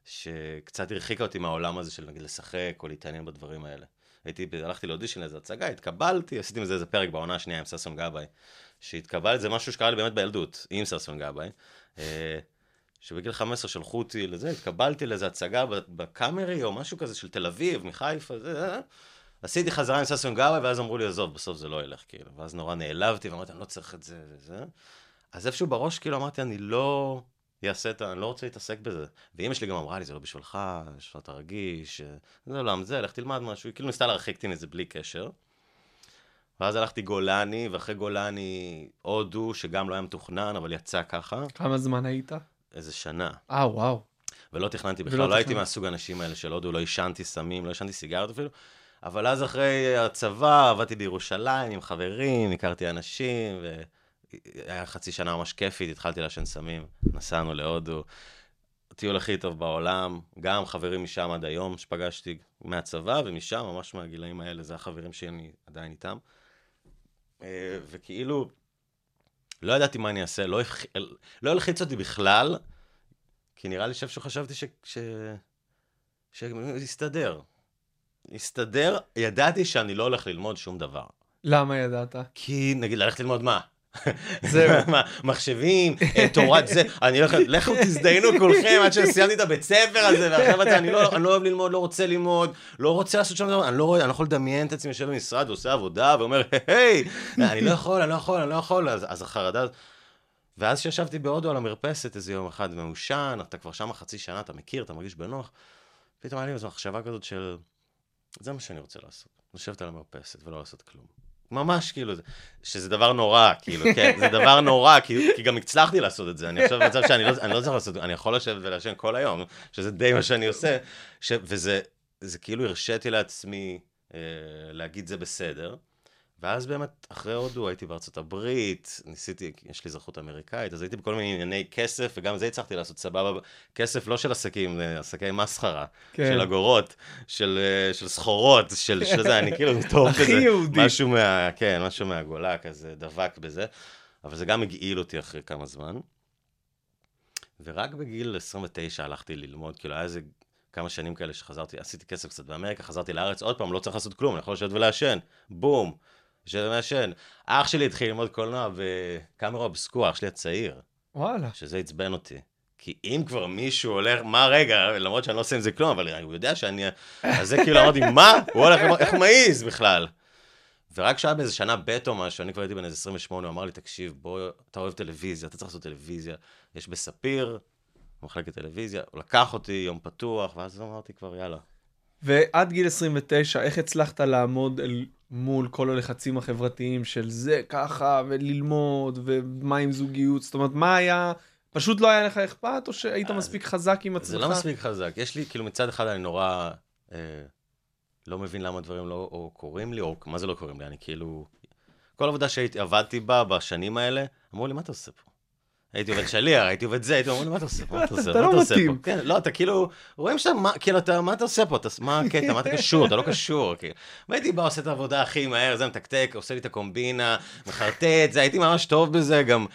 שקצת הרחיקה אותי מהעולם הזה של נגיד לשחק או להתעניין בדברים האלה. הייתי, הלכתי לאודישן לאיזה הצגה, התקבלתי, עשיתי מזה איזה פרק בעונה השנייה עם ששון גבאי. שהתקבלתי, זה משהו שקרה לי באמת בילדות, עם ששון גבאי. אה, שבגיל 15 שלחו אותי לזה, התקבלתי לאיזה הצגה בקאמרי או משהו כזה של תל אביב, מחיפה, זה, זה. עשיתי חזרה עם ששון גבאי, ואז אמרו לי, עזוב, בסוף זה לא ילך, כאילו. ואז נורא נעלבתי, ואמרתי, אני לא צריך את זה וזה. אז איפשהו בראש, כאילו, אמרתי, אני לא אעשה את ה... אני לא רוצה להתעסק בזה. ואימא שלי גם אמרה לי, זה לא בשבילך, יש לך תרגיש, זה עולם זה, לך תלמד משהו. היא כאילו ניסתה להרחיק אותי מזה בלי קשר. ואז הלכתי גולני, ואחרי גולני הודו, שגם לא היה מתוכנן, אבל יצא ככה, כמה זמן היית? איזה שנה. אה, וואו. ולא תכננתי בכלל, ולא לא הייתי תכננת. מהסוג האנשים האלה של הודו, לא עישנתי סמים, לא עישנתי סיגריות אפילו. אבל אז אחרי הצבא עבדתי בירושלים עם חברים, הכרתי אנשים, והיה חצי שנה ממש כיפית, התחלתי לעשן סמים, נסענו להודו. הטיול הכי טוב בעולם, גם חברים משם עד היום שפגשתי מהצבא ומשם, ממש מהגילאים האלה, זה החברים שאני עדיין איתם. אה, וכאילו, לא ידעתי מה אני אעשה, לא, הפח... לא הלחיץ אותי בכלל, כי נראה לי שאיפשהו חשבתי ש... ש... שיסתדר. יסתדר, ידעתי שאני לא הולך ללמוד שום דבר. למה ידעת? כי נגיד ללכת ללמוד מה? זהו. מה, מחשבים, אה, תורת זה, אני הולך, לכו תזדיינו כולכם עד שסיימתי את הבית ספר הזה, אתה, אני לא, אני לא אוהב ללמוד, לא רוצה ללמוד, לא רוצה לעשות שום דבר, אני לא, אני לא יכול לדמיין את עצמי יושב במשרד ועושה עבודה ואומר, היי, אני לא יכול, אני לא יכול, אני לא יכול, אז החרדה, ואז כשישבתי בהודו על המרפסת איזה יום אחד מעושן, אתה כבר שם חצי שנה, אתה מכיר, אתה מרגיש בנוח, פתאום היה לי איזו מחשבה כזאת של, זה מה שאני רוצה לעשות, לשבת על המרפסת ולא לעשות כלום. ממש כאילו, זה- שזה דבר נורא, כאילו, כן, זה דבר נורא, כי, כי גם הצלחתי לעשות את זה. אני עכשיו במצב שאני לא, לא צריך לעשות, אני יכול לשבת ולעשן כל היום, שזה די מה שאני עושה, ש, וזה זה כאילו הרשיתי לעצמי אה, להגיד זה בסדר. ואז באמת, אחרי הודו הייתי בארצות הברית, ניסיתי, יש לי אזרחות אמריקאית, אז הייתי בכל מיני ענייני כסף, וגם זה הצלחתי לעשות סבבה. כסף לא של עסקים, עסקי מסחרה, כן. של אגורות, של, אה, של סחורות, של, של זה, אני כאילו טוב הכי בזה. יהודי. משהו מה, כן, משהו מהגולה כזה, דבק בזה. אבל זה גם הגעיל אותי אחרי כמה זמן. ורק בגיל 29 הלכתי ללמוד, כאילו היה איזה כמה שנים כאלה שחזרתי, עשיתי כסף קצת באמריקה, חזרתי לארץ, עוד פעם, לא צריך לעשות כלום, אני יכול לשבת ולעשן, בום, יושב ומעשן. אח שלי התחיל ללמוד קולנוע בקאמרה אובסקורה, אח שלי הצעיר, וואלה. שזה עצבן אותי. כי אם כבר מישהו הולך, מה רגע, למרות שאני לא עושה עם זה כלום, אבל הוא יודע שאני... אז זה כאילו אמרתי, מה? הוא הולך, איך הוא מעז בכלל? ורק כשהיה באיזה שנה ב' או משהו, אני כבר הייתי בן איזה 28, הוא אמר לי, תקשיב, בוא, אתה אוהב טלוויזיה, אתה צריך לעשות טלוויזיה. יש בספיר, מחלקת טלוויזיה, הוא לקח אותי, יום פתוח, ואז אמרתי כבר, יאללה. ועד גיל 29, איך הצלחת לעמוד אל מול כל הלחצים החברתיים של זה ככה, וללמוד, ומה עם זוגיות? זאת אומרת, מה היה... פשוט לא היה לך אכפת, או שהיית מספיק חזק עם עצמך? זה לא מספיק חזק. יש לי, כאילו, מצד אחד אני נורא אה, לא מבין למה דברים לא או קורים לי, או מה זה לא קורים לי, אני כאילו... כל עבודה שהייתי, עבדתי בה בשנים האלה, אמרו לי, מה אתה עושה פה? הייתי עובד שליח, הייתי עובד זה, הייתי אומר מה אתה עושה פה? מה אתה עושה? אתה לא מתאים. כן, לא, אתה כאילו, רואים שאתה, כאילו, אתה, מה אתה עושה פה? אתה, מה הקטע? מה אתה קשור? אתה לא קשור. כאילו. והייתי בא, עושה את העבודה הכי מהר, זה מתקתק, עושה לי את הקומבינה, מחרטט, זה, הייתי ממש טוב בזה, גם...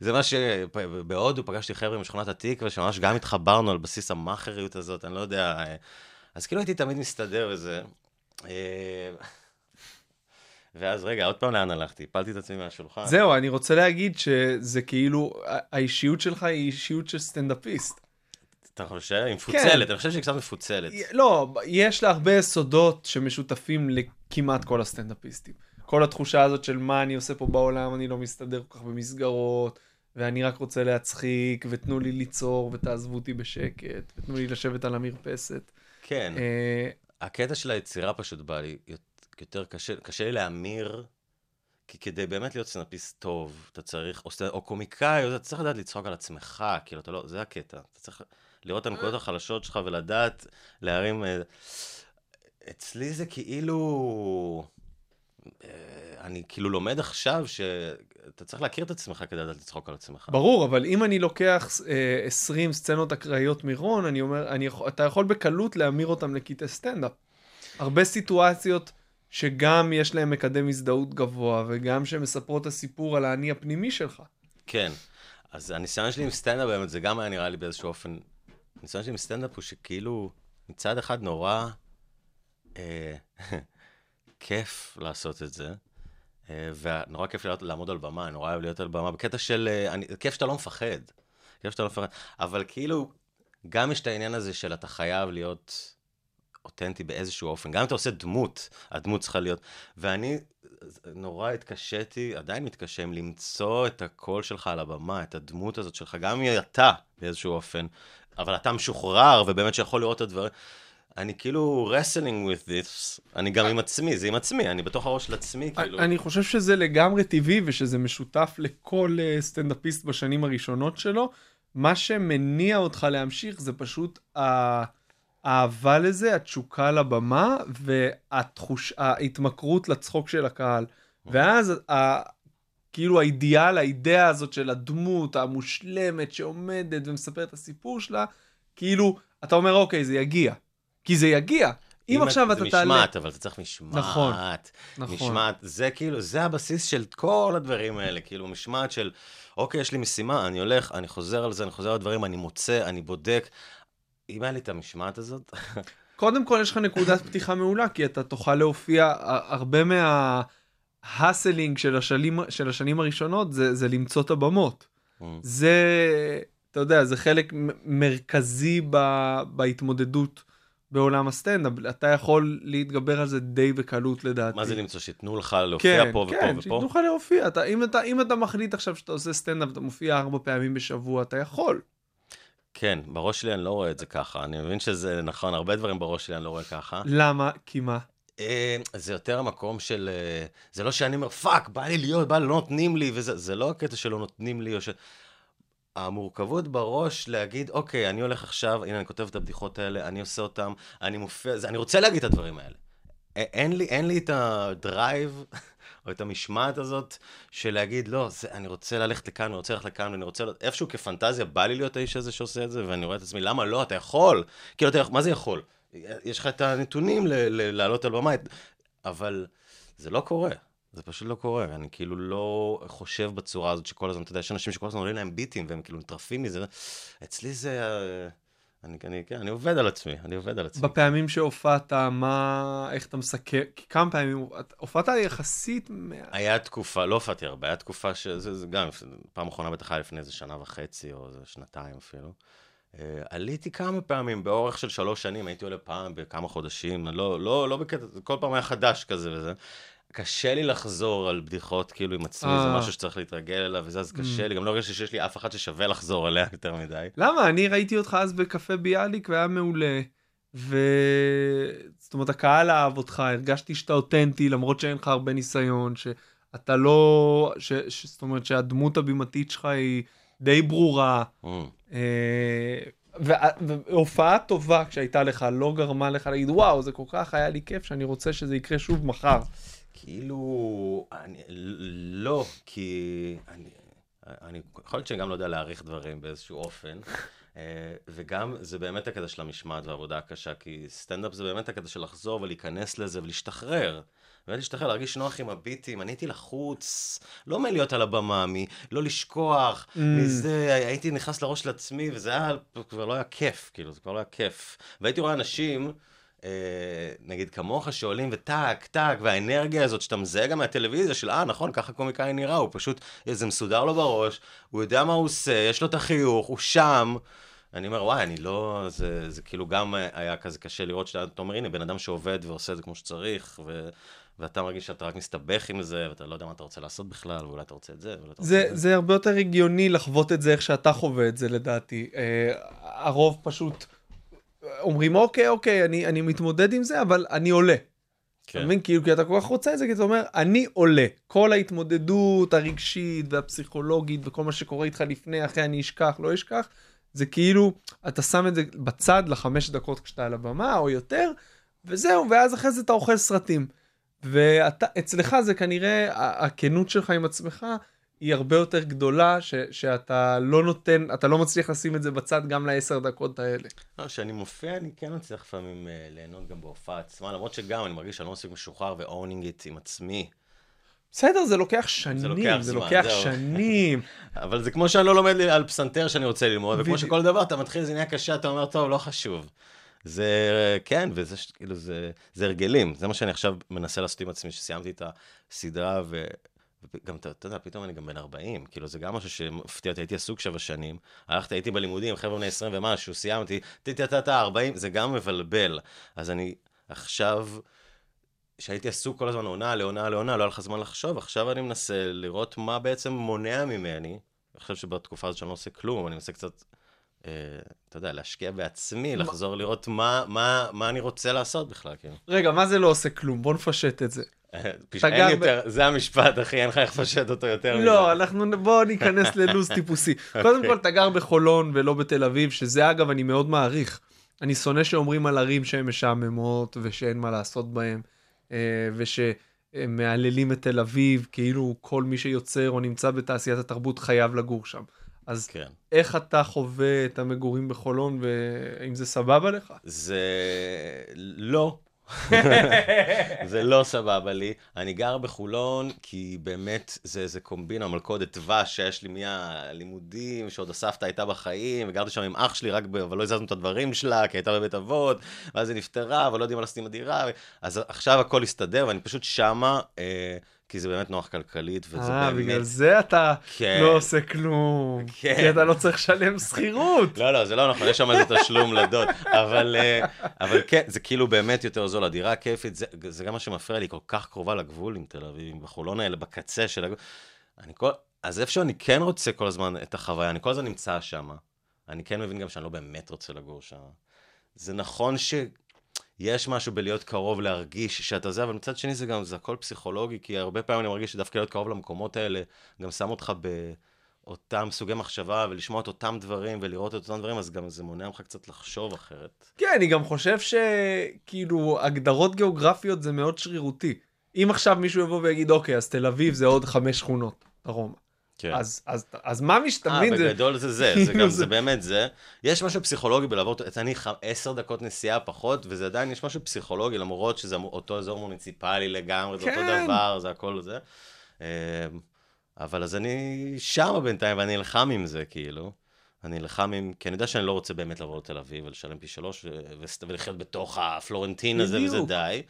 זה מה שבהודו פגשתי חבר'ה משכונת התקווה, שממש גם התחברנו על בסיס המאכריות הזאת, אני לא יודע. אה, אז כאילו הייתי תמיד מסתדר וזה. ואז רגע, עוד פעם לאן הלכתי? הפלתי את עצמי מהשולחן. זהו, אני רוצה להגיד שזה כאילו, האישיות שלך היא אישיות של סטנדאפיסט. אתה חושב? היא מפוצלת, אני חושב שהיא קצת מפוצלת. לא, יש לה הרבה יסודות שמשותפים לכמעט כל הסטנדאפיסטים. כל התחושה הזאת של מה אני עושה פה בעולם, אני לא מסתדר כל כך במסגרות, ואני רק רוצה להצחיק, ותנו לי ליצור, ותעזבו אותי בשקט, ותנו לי לשבת על המרפסת. כן. אה, הקטע של היצירה פשוט בא לי יותר קשה, קשה לי להמיר, כי כדי באמת להיות סטנדאפיסט טוב, אתה צריך, או, סטנד- או קומיקאי, אתה צריך לדעת לצחוק על עצמך, כאילו, אתה לא, זה הקטע. אתה צריך לראות את הנקודות החלשות שלך ולדעת להרים... אה, אצלי זה כאילו... אה, אני כאילו לומד עכשיו שאתה צריך להכיר את עצמך כדי לדעת לצחוק על עצמך. ברור, אבל אם אני לוקח אה, 20 סצנות אקראיות מ"רון", אני אומר, אני אתה יכול בקלות להמיר אותם לקטעי סטנדאפ. הרבה סיטואציות שגם יש להם מקדם הזדהות גבוה, וגם שמספרות את הסיפור על האני הפנימי שלך. כן. אז הניסיון שלי עם סטנדאפ באמת, זה גם היה נראה לי באיזשהו אופן... הניסיון שלי עם סטנדאפ הוא שכאילו, מצד אחד נורא אה, כיף לעשות את זה, אה, ונורא כיף להיות, לעמוד על במה, נורא אוהב להיות על במה, בקטע של... אה, אני, כיף שאתה לא מפחד. כיף שאתה לא מפחד. אבל כאילו, גם יש את העניין הזה של אתה חייב להיות אותנטי באיזשהו אופן. גם אם אתה עושה דמות, הדמות צריכה להיות... ואני נורא התקשיתי, עדיין מתקשה עם למצוא את הקול שלך על הבמה, את הדמות הזאת שלך, גם אם אתה באיזשהו אופן, אבל אתה משוחרר ובאמת שיכול לראות את הדברים. אני כאילו wrestling with this, אני גם עם עצמי, זה עם עצמי, אני בתוך הראש של עצמי, כאילו. אני חושב שזה לגמרי טבעי ושזה משותף לכל אה, סטנדאפיסט בשנים הראשונות שלו. מה שמניע אותך להמשיך זה פשוט האהבה לזה, התשוקה לבמה וההתמכרות לצחוק של הקהל. ואז ה... כאילו האידיאל, האידאה הזאת של הדמות המושלמת שעומדת ומספרת את הסיפור שלה, כאילו, אתה אומר, אוקיי, זה יגיע. כי זה יגיע. אם עכשיו אתה תעלה... זה משמעת, אבל אתה צריך משמעת. נכון, נכון. משמעת, זה כאילו, זה הבסיס של כל הדברים האלה, כאילו, משמעת של, אוקיי, יש לי משימה, אני הולך, אני חוזר על זה, אני חוזר על הדברים, אני מוצא, אני בודק. אם היה לי את המשמעת הזאת... קודם כל, יש לך נקודת פתיחה מעולה, כי אתה תוכל להופיע, הרבה מהה hustling של, השלים, של השנים הראשונות זה, זה למצוא את הבמות. Mm. זה, אתה יודע, זה חלק מרכזי ב, בהתמודדות. בעולם הסטנדאפ, אתה יכול להתגבר על זה די בקלות לדעתי. מה זה למצוא? שייתנו לך להופיע כן, פה כן, ופה ופה? שייתנו לך להופיע. אתה, אם, אתה, אם אתה מחליט עכשיו שאתה עושה סטנדאפ, אתה מופיע ארבע פעמים בשבוע, אתה יכול. כן, בראש שלי אני לא רואה את זה ככה. אני מבין שזה נכון, הרבה דברים בראש שלי אני לא רואה ככה. למה? כי מה? אה, זה יותר המקום של... אה, זה לא שאני אומר, fuck, בא לי להיות, בא לי, לא נותנים לי, וזה זה לא הקטע שלא נותנים לי, או ש... המורכבות בראש להגיד, אוקיי, אני הולך עכשיו, הנה, אני כותב את הבדיחות האלה, אני עושה אותן, אני מופיע, אני רוצה להגיד את הדברים האלה. אין לי, אין לי את ה drive, או את המשמעת הזאת, של להגיד, לא, זה, אני רוצה ללכת לכאן, אני רוצה ללכת לכאן, ואני רוצה, איפשהו כפנטזיה, בא לי להיות האיש הזה שעושה את זה, ואני רואה את עצמי, למה לא, אתה יכול. כאילו, אתה, מה זה יכול? יש לך את הנתונים לעלות על במה, אבל זה לא קורה. זה פשוט לא קורה, אני כאילו לא חושב בצורה הזאת שכל הזמן, אתה יודע, יש אנשים שכל הזמן עולים להם ביטים והם כאילו נטרפים מזה, אצלי זה, אני, אני, כן, אני עובד על עצמי, אני עובד על עצמי. בפעמים שהופעת, מה, איך אתה מסכם, כמה פעמים, הופעת יחסית... היה תקופה, לא הופעתי הרבה, היה תקופה שזה זה גם, פעם אחרונה בטח היה לפני איזה שנה וחצי, או איזה שנתיים אפילו. Uh, עליתי כמה פעמים, באורך של שלוש שנים, הייתי עולה פעם בכמה חודשים, לא, לא, לא בקטע, כל פעם היה חדש כזה וזה. קשה לי לחזור על בדיחות כאילו עם עצמי, זה אה. משהו שצריך להתרגל אליו וזה, אז קשה לי, גם לא הרגשתי שיש לי אף אחד ששווה לחזור עליה יותר מדי. למה? אני ראיתי אותך אז בקפה ביאליק והיה מעולה. ו... זאת אומרת, הקהל אהב אותך, הרגשתי שאתה אותנטי, למרות שאין לך הרבה ניסיון, שאתה לא... ש... ש... זאת אומרת שהדמות הבימתית שלך היא די ברורה. Mm. אה, והופעה טובה כשהייתה לך לא גרמה לך להגיד, וואו, זה כל כך היה לי כיף שאני רוצה שזה יקרה שוב מחר. כאילו, אני, לא, כי אני, אני, יכול להיות שאני גם לא יודע להעריך דברים באיזשהו אופן, אה, וגם זה באמת הקטע של המשמעת והעבודה הקשה, כי סטנדאפ זה באמת הקטע של לחזור ולהיכנס לזה ולהשתחרר. באמת להשתחרר, להרגיש נוח עם הביטים, אני הייתי לחוץ, לא מלהיות על הבמה, מלא לשכוח, Mm. מזה, הייתי נכנס לראש של עצמי, וזה היה, כבר לא היה כיף, כאילו, זה כבר לא היה כיף. והייתי רואה אנשים, נגיד כמוך, שעולים וטק, טק, והאנרגיה הזאת שאתה מזהה גם מהטלוויזיה, של אה, נכון, ככה קומיקאי נראה, הוא פשוט, זה מסודר לו בראש, הוא יודע מה הוא עושה, יש לו את החיוך, הוא שם. אני אומר, וואי, אני לא, זה, זה כאילו גם היה כזה קשה לראות שאתה אתה אומר, הנה, בן אדם שעובד ועושה את זה כמו שצריך, ו, ואתה מרגיש שאתה רק מסתבך עם זה, ואתה לא יודע מה אתה רוצה לעשות בכלל, ואולי אתה רוצה את זה, ואולי אתה רוצה את זה. זה הרבה יותר הגיוני לחוות את זה איך שאתה חווה את זה לדעתי. אה, הרוב פשוט אומרים, אוקיי, אוקיי, אני, אני מתמודד עם זה, אבל אני עולה. אתה כן. מבין? כאילו, כי אתה כל כך רוצה את זה, כי אתה אומר, אני עולה. כל ההתמודדות הרגשית והפסיכולוגית וכל מה שקורה איתך לפני, אחרי אני אשכח, לא אשכח, זה כאילו, אתה שם את זה בצד לחמש דקות כשאתה על הבמה, או יותר, וזהו, ואז אחרי זה אתה אוכל סרטים. ואצלך זה כנראה, הכנות שלך עם עצמך היא הרבה יותר גדולה, ש, שאתה לא נותן, אתה לא מצליח לשים את זה בצד גם לעשר דקות האלה. לא, כשאני מופיע, אני כן מצליח לפעמים אה, ליהנות גם בהופעה עצמה, למרות שגם אני מרגיש שאני לא מספיק משוחרר ו-owning it עם עצמי. בסדר, זה לוקח שנים, לוקח זה זמן, לוקח זהו. שנים. אבל זה כמו שאני לא לומד על פסנתר שאני רוצה ללמוד, וכמו. שכל דבר, אתה מתחיל, זה נהיה קשה, אתה אומר, טוב, לא חשוב. זה, כן, וזה, כאילו, זה, זה הרגלים. זה מה שאני עכשיו מנסה לעשות עם עצמי, שסיימתי את הסדרה, ו, גם, אתה יודע, פתאום אני גם בן 40, כאילו, זה גם משהו שמפתיע אותי, הייתי עסוק שבע שנים, הלכתי, הייתי בלימודים, חבר'ה בני 20 ומשהו, סיימתי, טה-טה-טה, 40, זה גם מבלבל. אז אני עכשיו, שהייתי עסוק כל הזמן עונה לעונה לעונה, לא היה לך זמן לחשוב, עכשיו אני מנסה לראות מה בעצם מונע ממני. אני חושב שבתקופה הזאת שאני לא עושה כלום, אני מנסה קצת, אה, אתה יודע, להשקיע בעצמי, לחזור לראות מה, מה, מה אני רוצה לעשות בכלל, כאילו. רגע, מה זה לא עושה כלום? בוא נפשט את זה. פש- אין גר ב- יותר, זה המשפט, אחי, אין לך איך לפשט אותו יותר מזה. לא, אנחנו, בואו ניכנס ללוז טיפוסי. קודם כל, אתה גר בחולון ולא בתל אביב, שזה אגב, אני מאוד מעריך. אני שונא שאומרים על ערים שהן משעממות ושאין מה לעשות בהן, אה, ושמהללים את תל אביב, כאילו כל מי שיוצר או נמצא בתעשיית התרבות חייב לגור שם. אז כן. איך אתה חווה את המגורים בחולון, והאם זה סבבה לך? זה לא. זה לא סבבה לי. אני גר בחולון, כי באמת זה איזה קומבינה, מלכודת דבש שיש לי מהלימודים, שעוד הסבתא הייתה בחיים, וגרתי שם עם אח שלי, רק ב... אבל לא הזזנו את הדברים שלה, כי הייתה בבית אבות, ואז היא נפטרה, אבל לא יודעים מה לעשות עם הדירה. אז עכשיו הכל הסתדר, ואני פשוט שמה, אה, כי זה באמת נוח כלכלית, וזה אה, באמת... בגלל זה אתה כן. לא עושה כלום. כן. כי אתה לא צריך לשלם שכירות. לא, לא, זה לא נכון, יש שם איזה תשלום לדוד. אבל, אה, אבל כן, זה כאילו באמת יותר זול. הדירה כיפית, זה, זה גם מה שמפריע לי, כל כך קרובה לגבול עם תל אביב, עם בחולון האלה, בקצה של הגבול. אני כל... אז איפשהו אני כן רוצה כל הזמן את החוויה, אני כל הזמן נמצא שם. אני כן מבין גם שאני לא באמת רוצה לגור שם. זה נכון שיש משהו בלהיות קרוב להרגיש שאתה זה, אבל מצד שני זה גם, זה הכל פסיכולוגי, כי הרבה פעמים אני מרגיש שדווקא להיות קרוב למקומות האלה, גם שם אותך באותם סוגי מחשבה, ולשמוע את אותם דברים, ולראות את אותם דברים, אז גם זה מונע ממך קצת לחשוב אחרת. כן, אני גם חושב שכאילו הגדרות גיאוגרפיות זה מאוד שרירותי. אם עכשיו מישהו יבוא ויגיד, אוקיי, אז תל אביב זה עוד חמש שכונות דרומה. כן. אז, אז, אז מה שאתה אה. בגדול זה זה, זה כאילו גם, זה- זה באמת זה. יש משהו פסיכולוגי בלעבור, אני עשר דקות נסיעה פחות, וזה עדיין, יש משהו פסיכולוגי, למרות שזה אותו אזור מוניציפלי לגמרי, זה אותו כן. דבר, זה הכל זה. אה, אבל אז אני שמה בינתיים, ואני נלחם עם זה, כאילו. אני נלחם עם, כי אני יודע שאני לא רוצה באמת לבוא לתל אביב ולשלם פי שלוש ולחיות בתוך הפלורנטין הזה, וזה. די.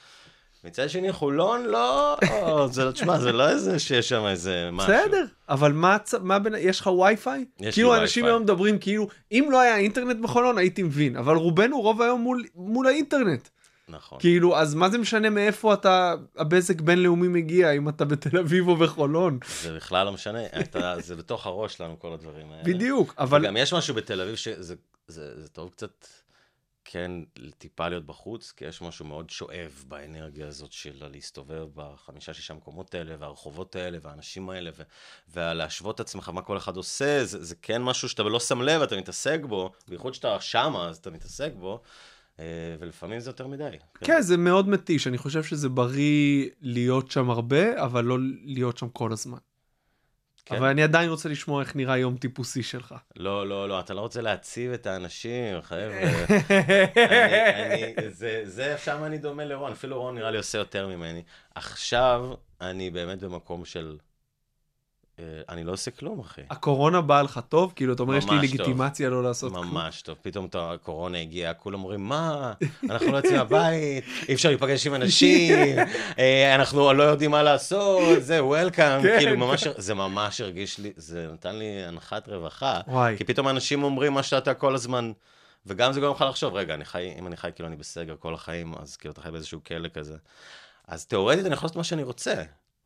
מצד שני, חולון, לא, זה, תשמע, זה לא איזה שיש שם איזה משהו. בסדר, אבל מה, מה בין... יש לך וי-פיי? לי כאילו אנשים וי-פיי. היום מדברים כאילו, אם לא היה אינטרנט בחולון הייתי מבין, אבל רובנו רוב היום מול, מול האינטרנט. נכון. כאילו, אז מה זה משנה מאיפה אתה, הבזק בינלאומי מגיע, אם אתה בתל אביב או בחולון? זה בכלל לא משנה, אתה, זה בתוך הראש שלנו, כל הדברים האלה. בדיוק, אבל... וגם יש משהו בתל אביב שזה זה, זה טוב קצת, כן, טיפה להיות בחוץ, כי יש משהו מאוד שואב באנרגיה הזאת של להסתובב בחמישה-שישה מקומות האלה, והרחובות האלה, והאנשים האלה, ו- ולהשוות את עצמך, מה כל אחד עושה, זה, זה כן משהו שאתה לא שם לב, אתה מתעסק בו, בייחוד שאתה שמה, אז אתה מתעסק בו, אה, ולפעמים זה יותר מדי. כן, זה מאוד מתיש, אני חושב שזה בריא להיות שם הרבה, אבל לא להיות שם כל הזמן. כן. אבל אני עדיין רוצה לשמוע איך נראה יום טיפוסי שלך. לא, לא, לא, אתה לא רוצה להציב את האנשים, חבר'ה. אני, אני, זה, זה, שם אני דומה לרון, אפילו רון נראה לי עושה יותר ממני. עכשיו, אני באמת במקום של... אה, אני לא עושה כלום, אחי. הקורונה באה לך טוב? כאילו, אתה אומר, יש לי. לגיטימציה לא לעשות כלום. ממש טוב. פתאום הקורונה הגיעה, כולם אומרים, מה, אנחנו לא יוצאים מהבית, אי אפשר להיפגש עם אנשים, אה, אנחנו לא יודעים מה לעשות, זה וולקאם. כן. כאילו, ממש, זה ממש הרגיש לי, זה נתן לי הנחת רווחה. וואי. כי פתאום אנשים אומרים מה שאתה כל הזמן, וגם זה גורם לך לחשוב, רגע, אני חי, אם אני חי כאילו אני בסגר כל החיים, אז כאילו אתה חי באיזשהו כלא כזה. אז תאורטית אני יכול לעשות מה שאני רוצה.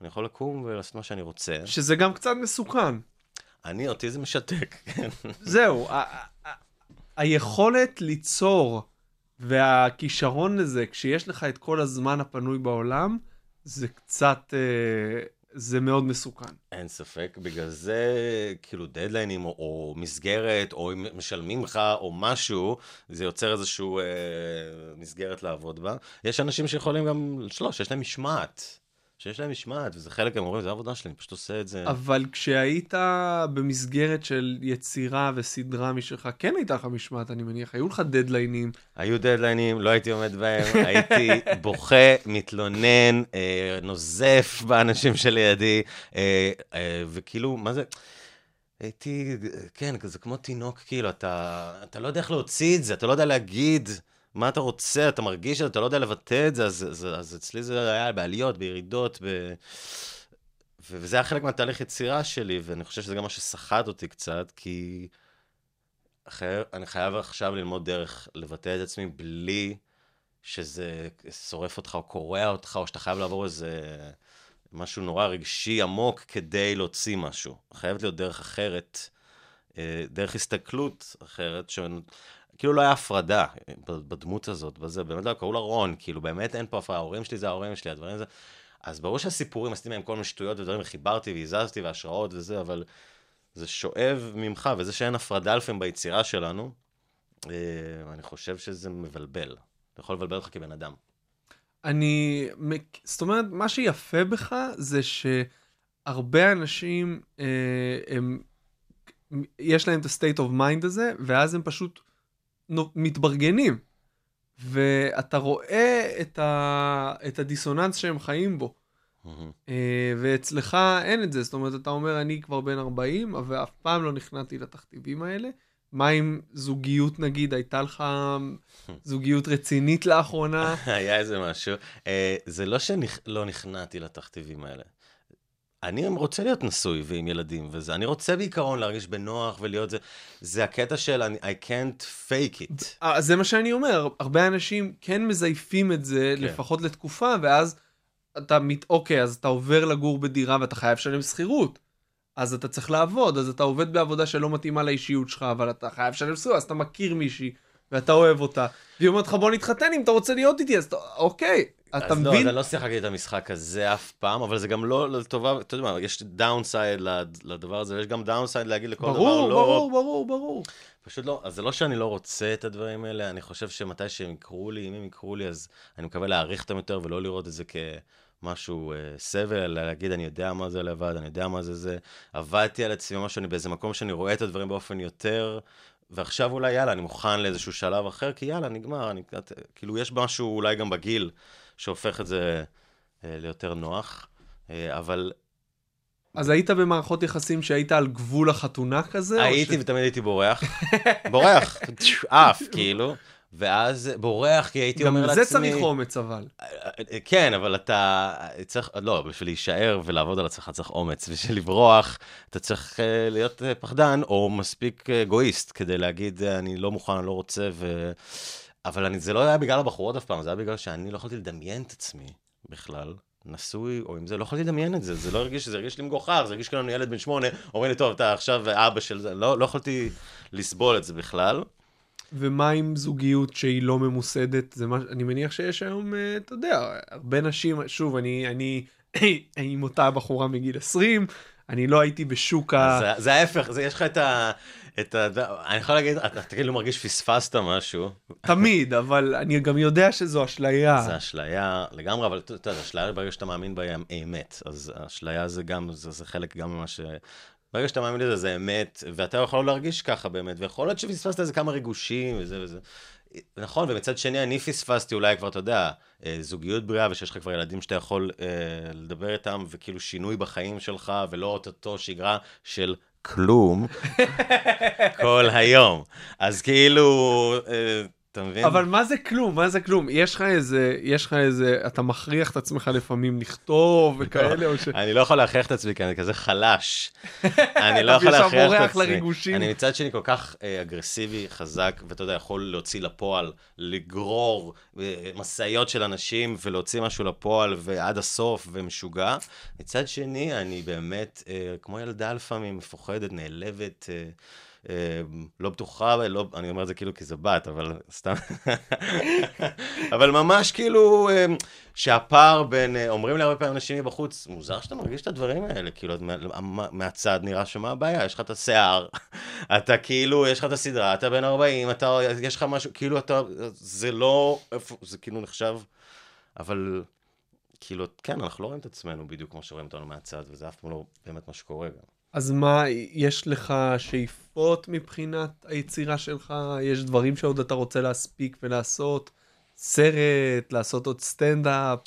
אני יכול לקום ולעשות מה שאני רוצה. שזה גם קצת מסוכן. אני, אותי זה משתק. זהו, היכולת ליצור והכישרון לזה, כשיש לך את כל הזמן הפנוי בעולם, זה קצת, אה, זה מאוד מסוכן. אין ספק, בגלל זה, כאילו, דדליינים או, או מסגרת, או אם משלמים לך או משהו, זה יוצר איזושהי אה, מסגרת לעבוד בה. יש אנשים שיכולים גם, לא, שיש להם משמעת. שיש להם משמעת, וזה חלק, הם אומרים, זה העבודה שלי, אני פשוט עושה את זה. אבל כשהיית במסגרת של יצירה וסדרה משלך, כן הייתה לך משמעת, אני מניח, היו לך דדליינים. היו דדליינים, לא הייתי עומד בהם, הייתי בוכה, מתלונן, אה, נוזף באנשים שלידי, אה, אה, וכאילו, מה זה... הייתי, כן, זה כמו תינוק, כאילו, אתה, אתה לא יודע איך להוציא את זה, אתה לא יודע להגיד מה אתה רוצה, אתה מרגיש את זה, אתה לא יודע לבטא את זה, אז, אז, אז אצלי זה היה בעליות, בירידות, ב... וזה היה חלק מהתהליך יצירה שלי, ואני חושב שזה גם מה שסחט אותי קצת, כי חייב, אני חייב עכשיו ללמוד דרך לבטא את עצמי בלי שזה שורף אותך או קורע אותך, או שאתה חייב לעבור איזה משהו נורא רגשי עמוק כדי להוציא משהו. חייבת להיות דרך אחרת, אה, דרך הסתכלות אחרת. כאילו לא היה הפרדה בדמות הזאת, בזה, באמת לא, קראו לה רון, כאילו באמת אין פה הפרדה, ההורים שלי זה ההורים שלי, הדברים זה... אז ברור שהסיפורים, עשיתי מהם כל מיני שטויות ודברים, וחיברתי והזזתי והשראות וזה, אבל זה שואב ממך, וזה שאין הפרדה לפעמים ביצירה שלנו, אה, אני חושב שזה מבלבל. זה יכול לבלבל אותך כבן אדם. אני, זאת אומרת, מה שיפה בך זה שהרבה אנשים, אה, הם, יש להם את ה-state of mind הזה, ואז הם פשוט מתברגנים. ואתה רואה את, ה, את הדיסוננס שהם חיים בו. Mm-hmm. ואצלך אין את זה, זאת אומרת, אתה אומר, אני כבר בן 40, ואף פעם לא נכנעתי לתכתיבים האלה. מה עם זוגיות נגיד, הייתה לך זוגיות רצינית לאחרונה? היה איזה משהו. אה, זה לא שלא נכנעתי לתכתיבים האלה. אני רוצה להיות נשוי ועם ילדים וזה, אני רוצה בעיקרון להרגיש בנוח ולהיות זה, זה הקטע של I can't fake it. אה, זה מה שאני אומר, הרבה אנשים כן מזייפים את זה, כן. לפחות לתקופה, ואז אתה מת... אוקיי, אז אתה עובר לגור בדירה ואתה חייב לשלם שכירות. אז אתה צריך לעבוד, אז אתה עובד בעבודה שלא מתאימה לאישיות שלך, אבל אתה חייב לשלם שכירות, אז אתה מכיר מישהי, ואתה אוהב אותה, והיא אומרת לך בוא נתחתן אם אתה רוצה להיות איתי, אז אתה, אוקיי, אתה אז מבין? אז לא, אני לא שיחקתי את המשחק הזה אף פעם, אבל זה גם לא לטובה, אתה יודע מה, יש downside לדבר הזה, ויש גם downside להגיד לכל ברור, דבר לא... ברור, ברור, ברור. פשוט לא, אז זה לא שאני לא רוצה את הדברים האלה, אני חושב שמתי שהם יקרו לי, אם הם יקרו לי, אז אני מקווה להעריך אותם יותר ולא לראות את זה כמשהו אה, סבל, אלא להגיד, אני יודע מה זה לבד, אני יודע מה זה זה. עבדתי על עצמי משהו, אני באיזה מקום שאני רואה את הדברים באופן יותר... ועכשיו אולי יאללה, אני מוכן לאיזשהו שלב אחר, כי יאללה, נגמר, אני, כאילו יש משהו אולי גם בגיל שהופך את זה אה, ליותר נוח, אה, אבל... אז היית במערכות יחסים שהיית על גבול החתונה כזה? הייתי ש... ותמיד הייתי בורח. בורח, עף, כאילו. ואז בורח, כי הייתי אומר לעצמי... גם זה צריך אומץ, אבל. כן, אבל אתה צריך, לא, בשביל להישאר ולעבוד על עצמך צריך אומץ. בשביל לברוח, אתה צריך אה, להיות פחדן, או מספיק אגואיסט, כדי להגיד, אני לא מוכן, אני לא רוצה, ו... אבל אני, זה לא היה בגלל הבחורות אף פעם, זה היה בגלל שאני לא יכולתי לדמיין את עצמי בכלל. נשוי, או אם זה, לא יכולתי לדמיין את זה, זה לא הרגיש, זה הרגיש לי מגוחך, זה הרגיש כאילו אני ילד בן שמונה, אומרים לי, טוב, אתה עכשיו אבא של זה, לא, לא יכולתי לסבול את זה בכלל. ומה עם זוגיות שהיא לא ממוסדת? זה מה, אני מניח שיש היום, אה, אתה יודע, הרבה נשים, שוב, אני, אני עם אותה בחורה מגיל 20, אני לא הייתי בשוק ה... זה, זה ההפך, זה, יש לך את ה... את ה... אני יכול להגיד, אתה כאילו מרגיש פספסת משהו. תמיד, אבל אני גם יודע שזו אשליה. זה אשליה לגמרי, אבל אתה יודע, אשליה ברגע שאתה מאמין בה אמת, אז אשליה זה גם, זה, זה חלק גם ממה ש... ברגע שאתה מאמין לזה, זה אמת, ואתה יכול להרגיש ככה באמת, ויכול להיות שפספסת איזה כמה ריגושים וזה וזה. נכון, ומצד שני אני פספסתי אולי כבר, אתה יודע, אה, זוגיות בריאה, ושיש לך כבר ילדים שאתה יכול אה, לדבר איתם, וכאילו שינוי בחיים שלך, ולא אותו שגרה של כלום כל היום. אז כאילו, אה, אתה מבין? אבל מה זה כלום? מה זה כלום? יש לך איזה, יש לך איזה, אתה מכריח את עצמך לפעמים לכתוב וכאלה, או ש... אני לא יכול להכריח את עצמי, כי אני כזה חלש. אני לא יכול להכריח את עצמי. לריגושים. אני מצד שני כל כך אה, אגרסיבי, חזק, ואתה יודע, יכול להוציא לפועל, לגרור אה, משאיות של אנשים ולהוציא משהו לפועל ועד הסוף ומשוגע. מצד שני, אני באמת, אה, כמו ילדה לפעמים, מפוחדת, נעלבת. אמ, לא בטוחה, לא, אני אומר את זה כאילו כי זה בת, אבל סתם. אבל ממש כאילו, אמ, שהפער בין, אה, אומרים לי הרבה פעמים אנשים מבחוץ, מוזר שאתה מרגיש את הדברים האלה, כאילו, מהצד נראה שמה הבעיה, יש לך את השיער, אתה כאילו, יש לך את הסדרה, אתה בן 40, אתה, יש לך משהו, כאילו, אתה, זה לא, זה כאילו נחשב, אבל... כאילו, כן, אנחנו לא רואים את עצמנו בדיוק כמו שרואים אותנו מהצד, וזה אף פעם לא באמת מה שקורה גם. אז מה, יש לך שאיפות מבחינת היצירה שלך? יש דברים שעוד אתה רוצה להספיק ולעשות? סרט, לעשות עוד סטנדאפ?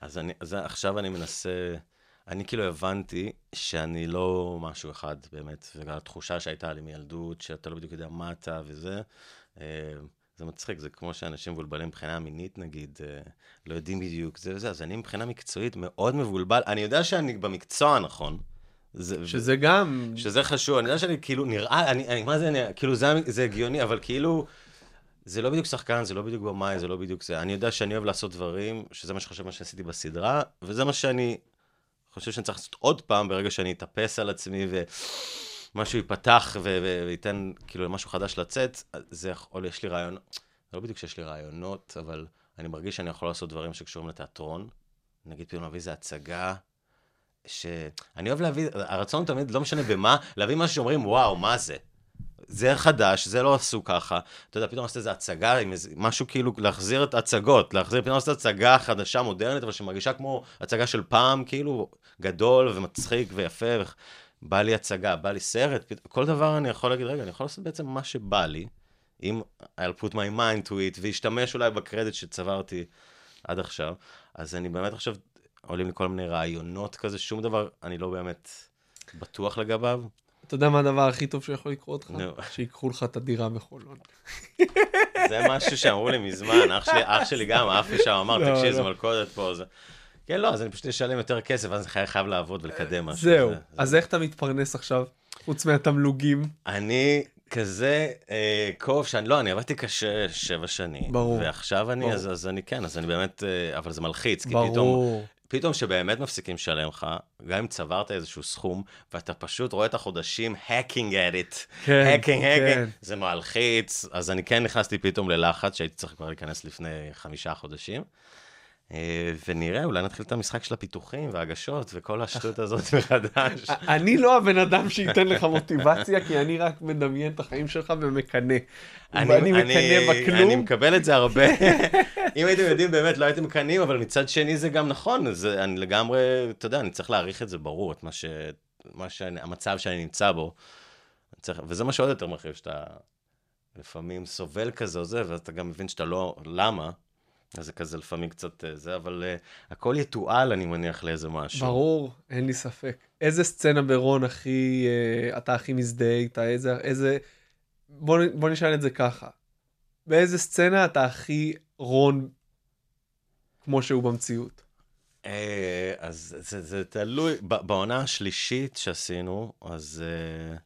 אז, אני, אז עכשיו אני מנסה, אני כאילו הבנתי שאני לא משהו אחד באמת, בגלל התחושה שהייתה לי מילדות, שאתה לא בדיוק יודע מה אתה וזה. אה, זה מצחיק, זה כמו שאנשים מבולבלים מבחינה מינית, נגיד, אה, לא יודעים בדיוק זה וזה, אז אני מבחינה מקצועית מאוד מבולבל. אני יודע שאני במקצוע הנכון. זה, שזה גם... שזה חשוב, אני יודע שאני כאילו נראה, אני, אני מה זה, אני, כאילו זה, זה הגיוני, אבל כאילו, זה לא בדיוק שחקן, זה לא בדיוק במאי, זה לא בדיוק זה. אני יודע שאני אוהב לעשות דברים, שזה מה שחשוב מה שעשיתי בסדרה, וזה מה שאני חושב שאני צריך לעשות עוד פעם ברגע שאני אתאפס על עצמי ומשהו ייפתח ו- וייתן כאילו למשהו חדש לצאת, זה יכול, יש לי רעיונות, זה לא בדיוק שיש לי רעיונות, אבל אני מרגיש שאני יכול לעשות דברים שקשורים לתיאטרון. נגיד פתאום להביא איזה הצגה, שאני אוהב להביא, הרצון תמיד, לא משנה במה, להביא משהו שאומרים, וואו, מה זה? זה חדש, זה לא עשו ככה. אתה יודע, פתאום עשית איזה הצגה משהו כאילו, להחזיר את ההצגות, להחזיר, פתאום עשית הצגה חדשה, מודרנית, אבל שמרגישה כמו הצגה של פעם, כאילו, גדול ומצחיק ויפה. בא לי הצגה, בא לי סרט. כל דבר אני יכול להגיד, רגע, אני יכול לעשות בעצם מה שבא לי, אם I'll put my mind to it, והשתמש אולי בקרדיט שצברתי עד עכשיו. אז אני באמת עכשיו, עולים לי כל מיני רעיונות כזה, שום דבר, אני לא באמת בטוח לגביו. אתה יודע מה הדבר הכי טוב שיכול לקרות לך? נו. שיקחו לך את הדירה בחולון. זה משהו שאמרו לי מזמן, אח שלי, אח שלי גם עף לי שם, אמר, לא, תקשיב, זה לא. מלכודת פה. זה... כן, לא, אז אני פשוט אשלם יותר כסף, ואז אני חייב- חייב לעבוד ולקדם משהו. זהו, זה- אז איך אתה מתפרנס עכשיו? חוץ מהתמלוגים. אני כזה אה, קוף שאני, לא, אני עבדתי קשה שבע שנים. ברור. ועכשיו אני, ברור. אז, אז אני כן, אז אני באמת, אה, אבל זה מלחיץ, כי ברור. פתאום שבאמת מפסיקים לשלם לך, גם אם צברת איזשהו סכום, ואתה פשוט רואה את החודשים hacking at it, כן, hacking, כן. hacking, זה מלחיץ, אז אני כן נכנסתי פתאום ללחץ, שהייתי צריך כבר להיכנס לפני חמישה חודשים. אה, ונראה, אולי נתחיל את המשחק של הפיתוחים וההגשות וכל השטות הזאת מחדש. אני לא הבן אדם שייתן לך מוטיבציה, כי אני רק מדמיין את החיים שלך ומקנא. ואני מקנא בכלום. אני מקבל את זה הרבה. אם הייתם יודעים באמת, לא הייתם מקנאים, אבל מצד שני זה גם נכון. זה, אני לגמרי, אתה יודע, אני צריך להעריך את זה ברור, את מה ש... מה שאני, המצב שאני נמצא בו. צריך, וזה מה שעוד יותר מרחיב, שאתה לפעמים סובל כזה או זה, ואתה גם מבין שאתה לא, למה? אז זה כזה לפעמים קצת אה, זה, אבל uh, הכל יתועל, אני מניח, לאיזה משהו. ברור, אין לי ספק. איזה סצנה ברון הכי, אה, אתה הכי מזדהה איתה? איזה, איזה... בוא, בוא נשאל את זה ככה. באיזה סצנה אתה הכי רון כמו שהוא במציאות? אז זה, זה תלוי, ב- בעונה השלישית שעשינו, אז זה-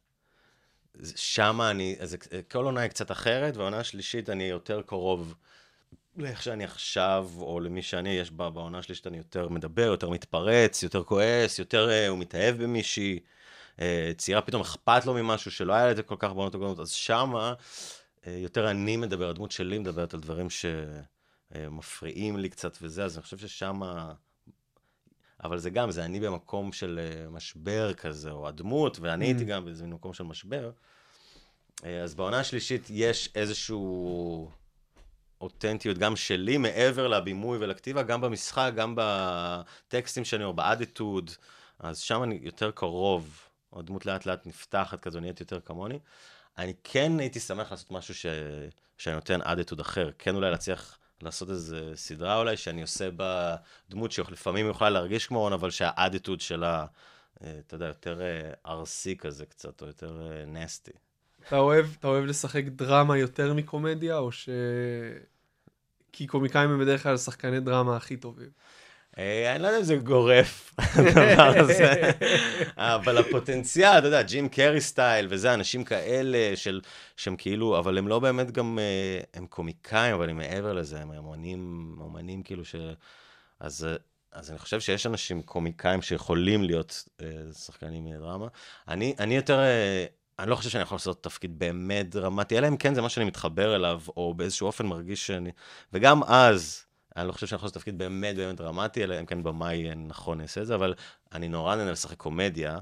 שמה אני, אז זה- כל עונה היא קצת אחרת, והעונה השלישית אני יותר קרוב לאיך שאני עכשיו, או למי שאני, יש בה, בעונה השלישית אני יותר מדבר, יותר מתפרץ, יותר כועס, יותר אה, הוא מתאהב במישהי, אה, צעירה פתאום אכפת לו ממשהו שלא היה לה את זה כל כך בעונות הקודמות, אז שמה אה, יותר אני מדבר, הדמות שלי מדברת על דברים שמפריעים לי קצת וזה, אז אני חושב ששמה... אבל זה גם, זה אני במקום של אה, משבר כזה, או הדמות, ואני הייתי גם באיזה מקום של משבר. אה, אז בעונה השלישית יש איזשהו אותנטיות גם שלי, מעבר לבימוי ולכתיבה, גם במשחק, גם בטקסטים שאני אומר, באדיטוד, אז שם אני יותר קרוב, הדמות לאט לאט נפתחת כזו, נהיית יותר כמוני. אני כן הייתי שמח לעשות משהו ש... שאני נותן אדיטוד אחר, כן אולי להצליח לעשות איזה סדרה אולי, שאני עושה בה דמות שלפעמים יכולה להרגיש כמו רון, אבל שהאדיטוד שלה, אה, אתה יודע, יותר אה, ארסי כזה קצת, או יותר אה, נסטי. אתה אוהב, אתה אוהב לשחק דרמה יותר מקומדיה, או ש... כי קומיקאים הם בדרך כלל שחקני דרמה הכי טובים. אה, אני לא יודע אם זה גורף, הדבר הזה, אבל הפוטנציאל, אתה יודע, ג'ים קרי סטייל, וזה, אנשים כאלה של, שהם כאילו, אבל הם לא באמת גם, אה, הם קומיקאים, אבל הם מעבר לזה, הם אומנים, אומנים כאילו ש... אז, אה, אז אני חושב שיש אנשים קומיקאים שיכולים להיות שחקנים דרמה. אני, אני יותר... אה, אני לא חושב שאני יכול לעשות תפקיד באמת דרמטי, אלא אם כן זה מה שאני מתחבר אליו, או באיזשהו אופן מרגיש שאני... וגם אז, אני לא חושב שאני יכול לעשות תפקיד באמת באמת דרמטי, אלא אם כן במאי נכון אעשה את זה, אבל אני נורא נהנה לשחק קומדיה,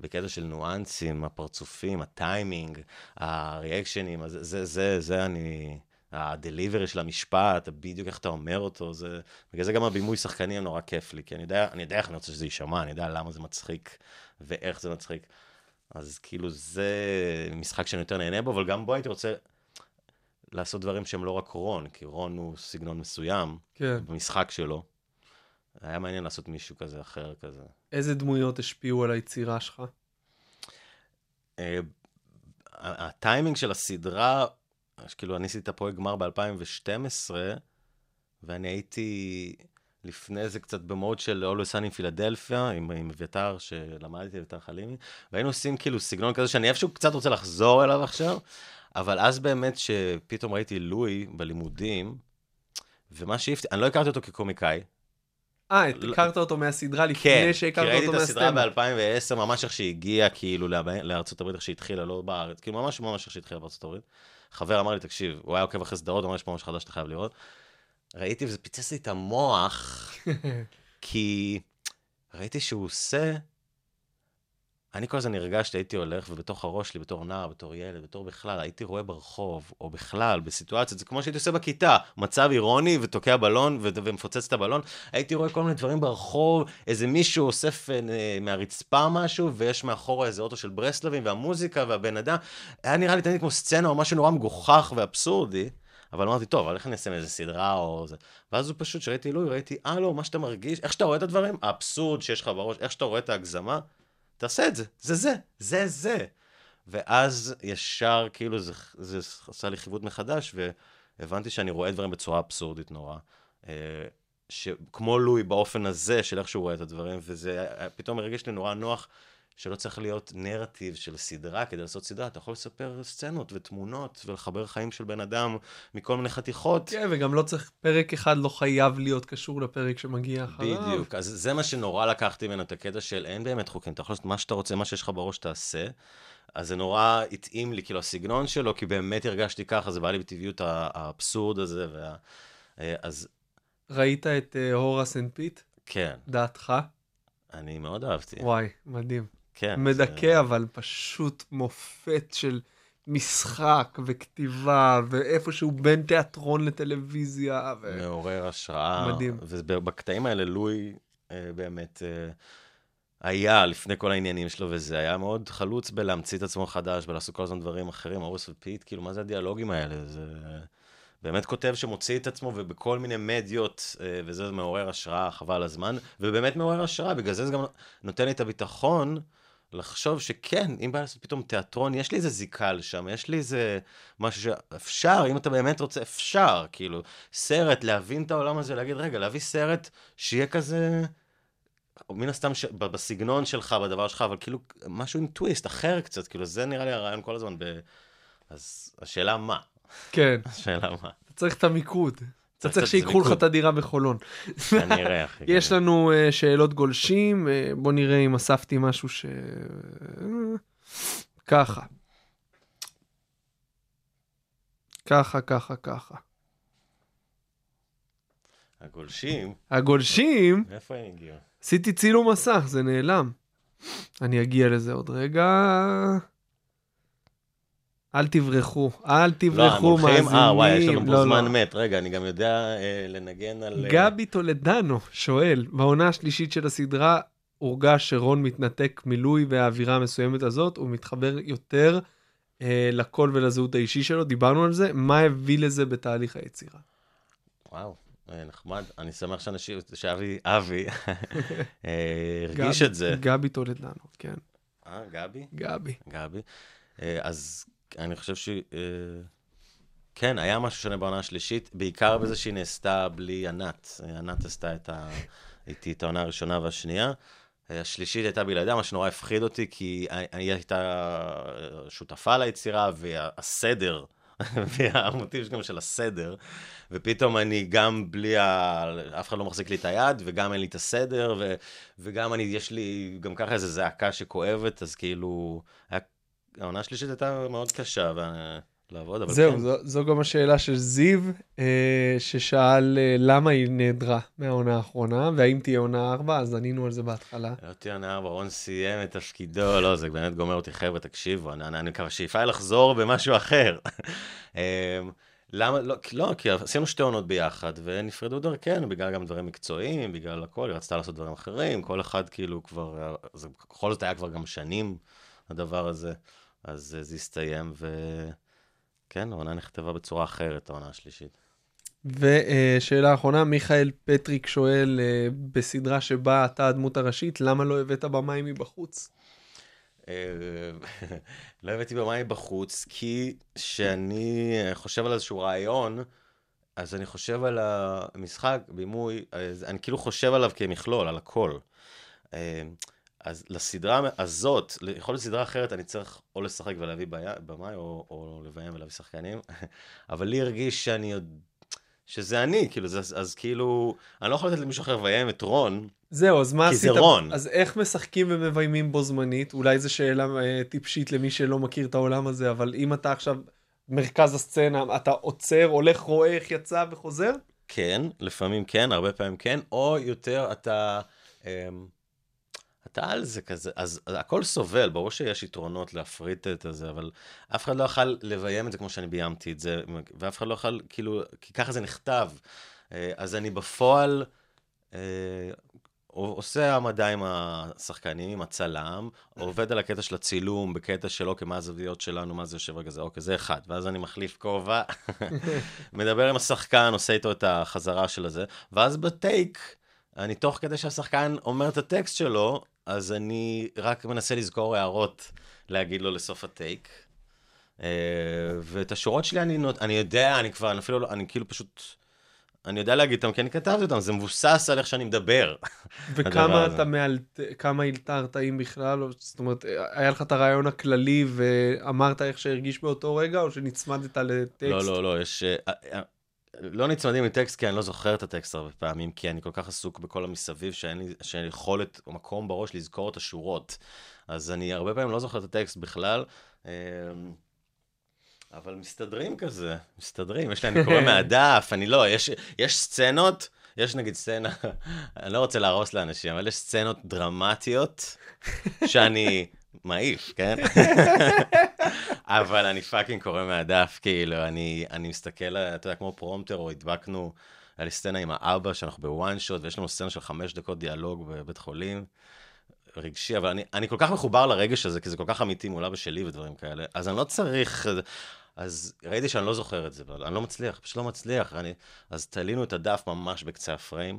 בקטע של ניואנסים, הפרצופים, הטיימינג, הריאקשנים, זה, זה, זה, זה אני... הדליברי של המשפט, בדיוק איך אתה אומר אותו, זה... בגלל זה גם הבימוי שחקנים נורא כיף לי, כי אני יודע, אני יודע איך אני רוצה שזה יישמע, אני יודע למה זה מצחיק ואיך זה מצחיק. אז כאילו זה משחק שאני יותר נהנה בו, אבל גם בו הייתי רוצה לעשות דברים שהם לא רק רון, כי רון הוא סגנון מסוים כן. במשחק שלו. היה מעניין לעשות מישהו כזה אחר כזה. איזה דמויות השפיעו על היצירה שלך? אה, הטיימינג של הסדרה כאילו, אני עשיתי את הפרויקט גמר ב-2012, ואני הייתי לפני זה קצת במוד של Sun עם פילדלפיה, עם עם אביתר, שלמדתי, אביתר חלימי, והיינו עושים כאילו סגנון כזה שאני איפשהו קצת רוצה לחזור אליו עכשיו, אבל אז באמת שפתאום ראיתי לואי בלימודים, ומה שהפתיע, אני לא הכרתי אותו כקומיקאי, אה, לא- הכרת אותו מהסדרה כן, לפני כי שהכרת ראיתי אותו את הסדרה מהסטנדאפ. ב-2010, ממש איך שהיא הגיעה, כאילו, לארצות הברית, איך שהיא התחילה, לא בארץ, כאילו, ממש ממש איך שהיא התחילה בארצות הברית. חבר אמר לי, תקשיב, הוא היה עוקב אחרי סדרות, אמר, יש פה משהו חדש שאתה חייב לראות. ראיתי וזה פיצץ לי את המוח, כי ראיתי שהוא עושה... אני כל הזמן הרגשתי, הייתי הולך, ובתוך הראש שלי, בתור נער, בתור ילד, בתור בכלל, הייתי רואה ברחוב, או בכלל, בסיטואציות, זה כמו שהייתי עושה בכיתה, מצב אירוני, ותוקע בלון, ו- ומפוצץ את הבלון, הייתי רואה כל מיני דברים ברחוב, איזה מישהו אוסף אה, מהרצפה משהו, ויש מאחורה איזה אוטו של ברסלבים, והמוזיקה, והבן אדם, היה נראה לי תמיד כמו סצנה, או משהו נורא מגוחך ואבסורדי, אבל אמרתי, טוב, אבל איך אני אעשה מאיזה סדרה או זה? ואז הוא פשוט, כשראיתי עילוי, ראיתי, אה, לא, מה שאתה מרגיש, איך שאתה רואה את הדברים, האבסורד שיש לך בראש, איך שאתה רואה את ההגזמה, תעשה את זה, זה זה, זה זה. ואז ישר, כאילו, זה, זה עשה לי חיווט מחדש, והבנתי שאני רואה דברים בצורה אבסורדית נורא. אה, שכמו לואי באופן הזה, של איך שהוא רואה את הדברים, וזה אה, פתאום הרגיש לי נורא נוח, שלא צריך להיות נרטיב של סדרה כדי לעשות סדרה, אתה יכול לספר סצנות ותמונות ולחבר חיים של בן אדם מכל מיני חתיכות. כן, וגם לא צריך, פרק אחד לא חייב להיות קשור לפרק שמגיע אחריו. בדיוק, אז זה מה שנורא לקחתי ממנו, את הקטע של אין באמת חוקים, אתה יכול לעשות מה שאתה רוצה, מה שיש לך בראש תעשה. אז זה נורא התאים לי, כאילו, הסגנון שלו, כי באמת הרגשתי ככה, זה בא לי בטבעיות האבסורד הזה, וה... אה, אז ראית את אה, Horace and Pete? כן, דעתך? אני מאוד אהבתי. וואי, מדהים. כן. מדכא, זה- אבל פשוט מופת של משחק וכתיבה, ואיפשהו בין תיאטרון לטלוויזיה. ו... מעורר השראה. מדהים. ובקטעים האלה, לואי אה, באמת אה, היה לפני כל העניינים שלו, וזה היה מאוד חלוץ בלהמציא את עצמו חדש, ולעשות כל הזמן דברים אחרים, אורוס ופיט, כאילו, מה זה הדיאלוגים האלה? זה באמת כותב שמוציא את עצמו, ובכל מיני מדיות, אה, וזה מעורר השראה, חבל הזמן, ובאמת מעורר השראה, בגלל זה זה גם נותן לי את הביטחון. לחשוב שכן, אם בא לעשות פתאום תיאטרון, יש לי איזה זיקה לשם, יש לי איזה משהו שאפשר, אם אתה באמת רוצה, אפשר, כאילו, סרט, להבין את העולם הזה, להגיד, רגע, להביא סרט שיהיה כזה, מן הסתם ש... בסגנון שלך, בדבר שלך, אבל כאילו, משהו עם טוויסט, אחר קצת, כאילו, זה נראה לי הרעיון כל הזמן ב... אז השאלה מה? כן, השאלה מה? אתה צריך את המיקוד. אתה צריך שיקחו לך. את הדירה בחולון. כנראה, אחי. יש. לנו אה, שאלות גולשים, אה, בוא נראה אם אספתי משהו ש... אה, ככה. ככה, ככה, ככה. הגולשים, הגולשים, מאיפה הם הגיעו? עשיתי צילום מסך, זה נעלם. אני אגיע לזה עוד רגע. אל תברחו, אל לא, תברחו הולכים, מאזינים. אה, וואי, יש לנו פה לא, זמן לא. מת. רגע, אני גם יודע אה, לנגן על... אה, גבי טולדנו שואל, בעונה השלישית של הסדרה הורגש שרון מתנתק מלואי והאווירה המסוימת הזאת, הוא מתחבר יותר אה, לקול ולזהות האישי שלו, דיברנו על זה, מה הביא לזה בתהליך היצירה? וואו, אה, נחמד. אני שמח שאנשים, שאבי, אבי, אה, הרגיש את זה. גבי טולדנו, כן, אה, גבי? גבי. גבי. אה, אז אני חושב ש... אה, כן, היה משהו שונה בעונה השלישית, בעיקר בזה שהיא נעשתה בלי ענת. אה, ענת עשתה את ה... איתי את העונה הראשונה והשנייה. אה, השלישית הייתה בלעדיה, מה שנורא הפחיד אותי, כי היא הייתה שותפה ליצירה, והסדר, והמוטיב גם של הסדר, ופתאום אני גם בלי ה... אף אחד לא מחזיק לי את היד, וגם אין לי את הסדר, ו... וגם אני, יש לי גם ככה איזו זעקה שכואבת, אז כאילו, היה... העונה השלישית הייתה מאוד קשה ו... לעבוד, אבל זהו, כן. זו, זו גם השאלה של זיו, אה, ששאל אה, למה היא נעדרה מהעונה האחרונה, והאם תהיה עונה ארבע, אז ענינו על זה בהתחלה. לא תהיה עונה ארבע, רון סיים את תפקידו, לא, זה באמת גומר אותי, חבר'ה, תקשיבו, אני, אני, אני מקווה שאיפה היא לחזור במשהו אחר. אמ, למה, לא, לא, כי עשינו שתי עונות ביחד, ונפרדו דרכנו, בגלל גם דברים מקצועיים, בגלל הכל, היא רצתה לעשות דברים אחרים, כל אחד כאילו כבר, זה בכל זאת היה כבר גם שנים, הדבר הזה, אז אה, זה הסתיים, וכן, העונה נכתבה בצורה אחרת, העונה השלישית. ושאלה אחרונה, מיכאל פטריק שואל, אה, בסדרה שבה אתה הדמות הראשית, למה לא הבאת במאי מבחוץ? אה, לא הבאתי במאי בחוץ, כי כשאני חושב על איזשהו רעיון, אז אני חושב על המשחק, בימוי, אני כאילו חושב עליו כמכלול, על הכל. אה, אז לסדרה הזאת, יכול להיות סדרה אחרת, אני צריך או לשחק ולהביא במאי, או, או לביים ולהביא שחקנים, אבל לי הרגיש שאני יודע... שזה אני, כאילו, זה, אז, אז כאילו, אני לא יכול לתת למישהו אחר לביים את רון, זהו, אז מה כי עשית? זה רון. אז איך משחקים ומביימים בו זמנית? אולי זו שאלה אה, טיפשית למי שלא מכיר את העולם הזה, אבל אם אתה עכשיו מרכז הסצנה, אתה עוצר, הולך, רואה איך יצא וחוזר? כן, לפעמים כן, הרבה פעמים כן, או יותר אתה, אמ, אתה על זה כזה, אז הכל סובל, ברור שיש יתרונות להפריט את זה, אבל אף אחד לא יכל לביים את זה כמו שאני ביימתי את זה, ואף אחד לא יכל, כאילו, כי ככה זה נכתב. אה, אז אני בפועל אה, עושה העמדה עם השחקנים, עם הצלם, עובד על הקטע של הצילום, בקטע של אוקיי, מה הזוויות שלנו, מה זה יושב רגע זה, אוקיי, זה אחד. ואז אני מחליף כובע, מדבר עם השחקן, עושה איתו את החזרה של הזה, ואז בטייק, אני תוך כדי שהשחקן אומר את הטקסט שלו, אז אני רק מנסה לזכור הערות להגיד לו לסוף הטייק. אה, ואת השורות שלי אני, נות... אני יודע, אני כבר, אני אפילו לא, אני כאילו פשוט... אני יודע להגיד אותם כי אני כתבתי אותם, זה מבוסס על איך שאני מדבר. וכמה אתה מאלת... כמה הלתרת אם בכלל? או, זאת אומרת, היה לך את הרעיון הכללי ואמרת איך שהרגיש באותו רגע, או שנצמדת לטקסט? לא, לא, לא, יש... לא נצמדים לטקסט כי אני לא זוכר את הטקסט הרבה פעמים, כי אני כל כך עסוק בכל המסביב שאין לי, שאין לי יכולת או מקום בראש לזכור את השורות. אז אני הרבה פעמים לא זוכר את הטקסט בכלל. אמ, אבל מסתדרים כזה, מסתדרים, יש לי, אני קורא מהדף, אני לא, יש, יש סצנות, יש נגיד סצנה, אני לא רוצה להרוס לאנשים, אבל יש סצנות דרמטיות שאני מעיף, כן? אבל אני fucking קורא מהדף, כאילו, אני, אני מסתכל, אתה יודע, כמו פרומפטר, או הדבקנו, היה לי סצנה עם האבא, שאנחנו ב one shot, ויש לנו סצנה של חמש דקות דיאלוג בבית חולים. רגשי, אבל אני, אני כל כך מחובר לרגש הזה, כי זה כל כך אמיתי מול אבא שלי ודברים כאלה, אז אני לא צריך... אז ראיתי שאני לא זוכר את זה, אבל אני לא מצליח, פשוט לא מצליח. אני, אז תלינו את הדף ממש בקצה הפריים,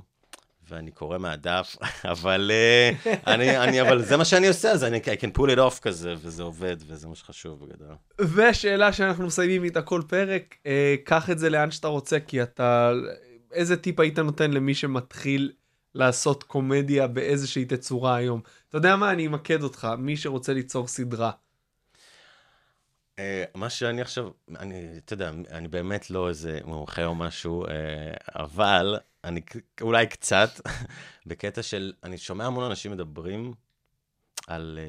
ואני קורא מהדף, אבל, uh, אני, אני, אבל זה מה שאני עושה, אז אני I can pull it off כזה, וזה עובד, וזה מה שחשוב בגדול. ושאלה שאנחנו מסיימים איתה כל פרק, uh, קח את זה לאן שאתה רוצה, כי אתה... איזה טיפ היית נותן למי שמתחיל לעשות קומדיה באיזושהי תצורה היום? אתה יודע מה, אני אמקד אותך, מי שרוצה ליצור סדרה. Uh, מה שאני עכשיו, אני, אתה יודע, אני באמת לא איזה מומחה או משהו, uh, אבל אני אולי קצת, בקטע של, אני שומע המון אנשים מדברים על,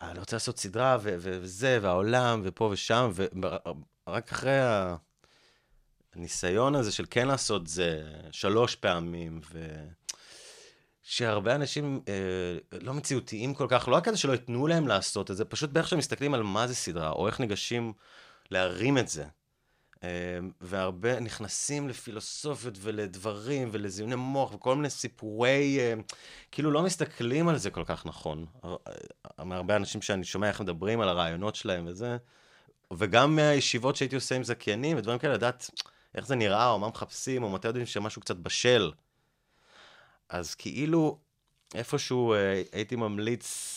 uh, אני רוצה לעשות סדרה ו- ו- וזה, והעולם, ופה ושם, ורק אחרי הניסיון הזה של כן לעשות זה שלוש פעמים, ו... שהרבה אנשים אה, לא מציאותיים כל כך, לא רק כזה שלא ייתנו להם לעשות את זה, פשוט באיך שהם מסתכלים על מה זה סדרה, או איך ניגשים להרים את זה. אה, והרבה נכנסים לפילוסופיות ולדברים ולזיוני מוח וכל מיני סיפורי, אה, כאילו לא מסתכלים על זה כל כך נכון. מהרבה אנשים שאני שומע איך מדברים על הרעיונות שלהם וזה, וגם מהישיבות שהייתי עושה עם זכיינים ודברים כאלה, לדעת איך זה נראה, או מה מחפשים, או מתי יודעים שמשהו קצת בשל. אז כאילו, איפשהו אה, הייתי ממליץ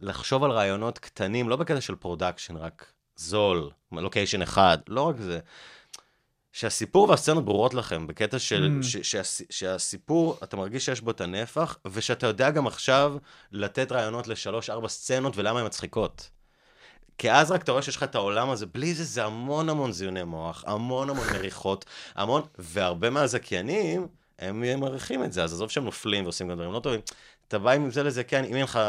לחשוב על רעיונות קטנים, לא בקטע של production, רק זול, לוקיישן אחד, לא רק זה. שהסיפור והסצנות ברורות לכם, בקטע של, mm. ש, שה, שהסיפור, אתה מרגיש שיש בו את הנפח, ושאתה יודע גם עכשיו לתת רעיונות לשלוש-ארבע סצנות ולמה הן מצחיקות. כי אז רק אתה רואה שיש לך את העולם הזה, בלי זה זה המון המון זיוני מוח, המון המון מריחות, המון, והרבה מהזכיינים, הם מעריכים את זה, אז עזוב שהם נופלים ועושים גם דברים לא טובים, אתה בא עם זה לזה, כן, אם אין לך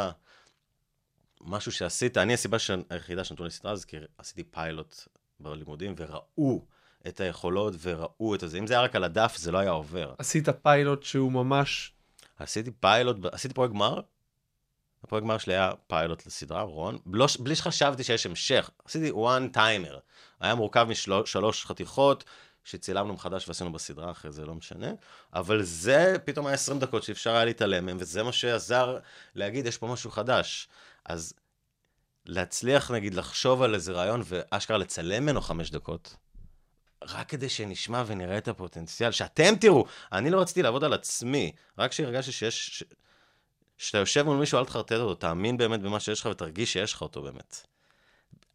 משהו שעשית, אני הסיבה היחידה שנתנו לי סדרה זה כי עשיתי פיילוט בלימודים וראו את היכולות וראו את זה, אם זה היה רק על הדף זה לא היה עובר. עשית פיילוט שהוא ממש... עשיתי פיילוט, עשיתי פרויקט גמר, הפרויקט גמר שלי היה פיילוט לסדרה, רון, בלא, בלי שחשבתי שיש המשך, עשיתי one timer, היה מורכב משלוש חתיכות, שצילמנו מחדש ועשינו בסדרה אחרי זה, לא משנה. אבל זה פתאום היה 20 דקות שאפשר היה להתעלם מהם, וזה מה שעזר להגיד, יש פה משהו חדש. אז להצליח, נגיד, לחשוב על איזה רעיון ואשכרה לצלם ממנו חמש דקות, רק כדי שנשמע ונראה את הפוטנציאל, שאתם תראו, אני לא רציתי לעבוד על עצמי, רק שהרגשתי שיש, ש... כשאתה יושב מול מישהו, אל תחרטט אותו, תאמין באמת במה שיש לך ותרגיש שיש לך אותו באמת.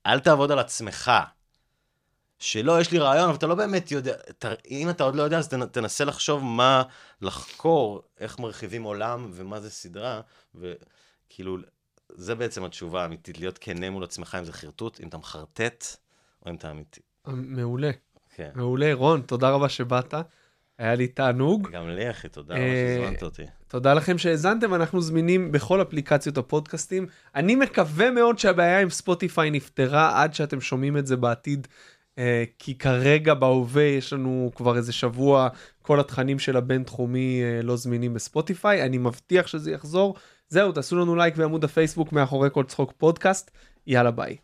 אל תעבוד על עצמך. שלא, יש לי רעיון, אבל אתה לא באמת יודע, ת, אם אתה עוד לא יודע, אז תנ, תנסה לחשוב מה לחקור, איך מרחיבים עולם ומה זה סדרה, וכאילו, זה בעצם התשובה האמיתית, להיות כנה מול עצמך אם זה חרטוט, אם אתה מחרטט, או אם אתה אמיתי. מעולה, כן. מעולה. רון, תודה רבה שבאת. היה לי תענוג. גם לי, אחי, תודה רבה אה, שהזמנת אותי. תודה לכם שהאזנתם, אנחנו זמינים בכל אפליקציות הפודקאסטים. אני מקווה מאוד שהבעיה עם ספוטיפיי נפתרה עד שאתם שומעים את זה בעתיד, אה, כי כרגע בהווה יש לנו כבר איזה שבוע, כל התכנים של הבינתחומי אה, לא זמינים בספוטיפיי, אני מבטיח שזה יחזור. זהו, תעשו לנו לייק בעמוד הפייסבוק מאחורי כל צחוק פודקאסט, יאללה ביי.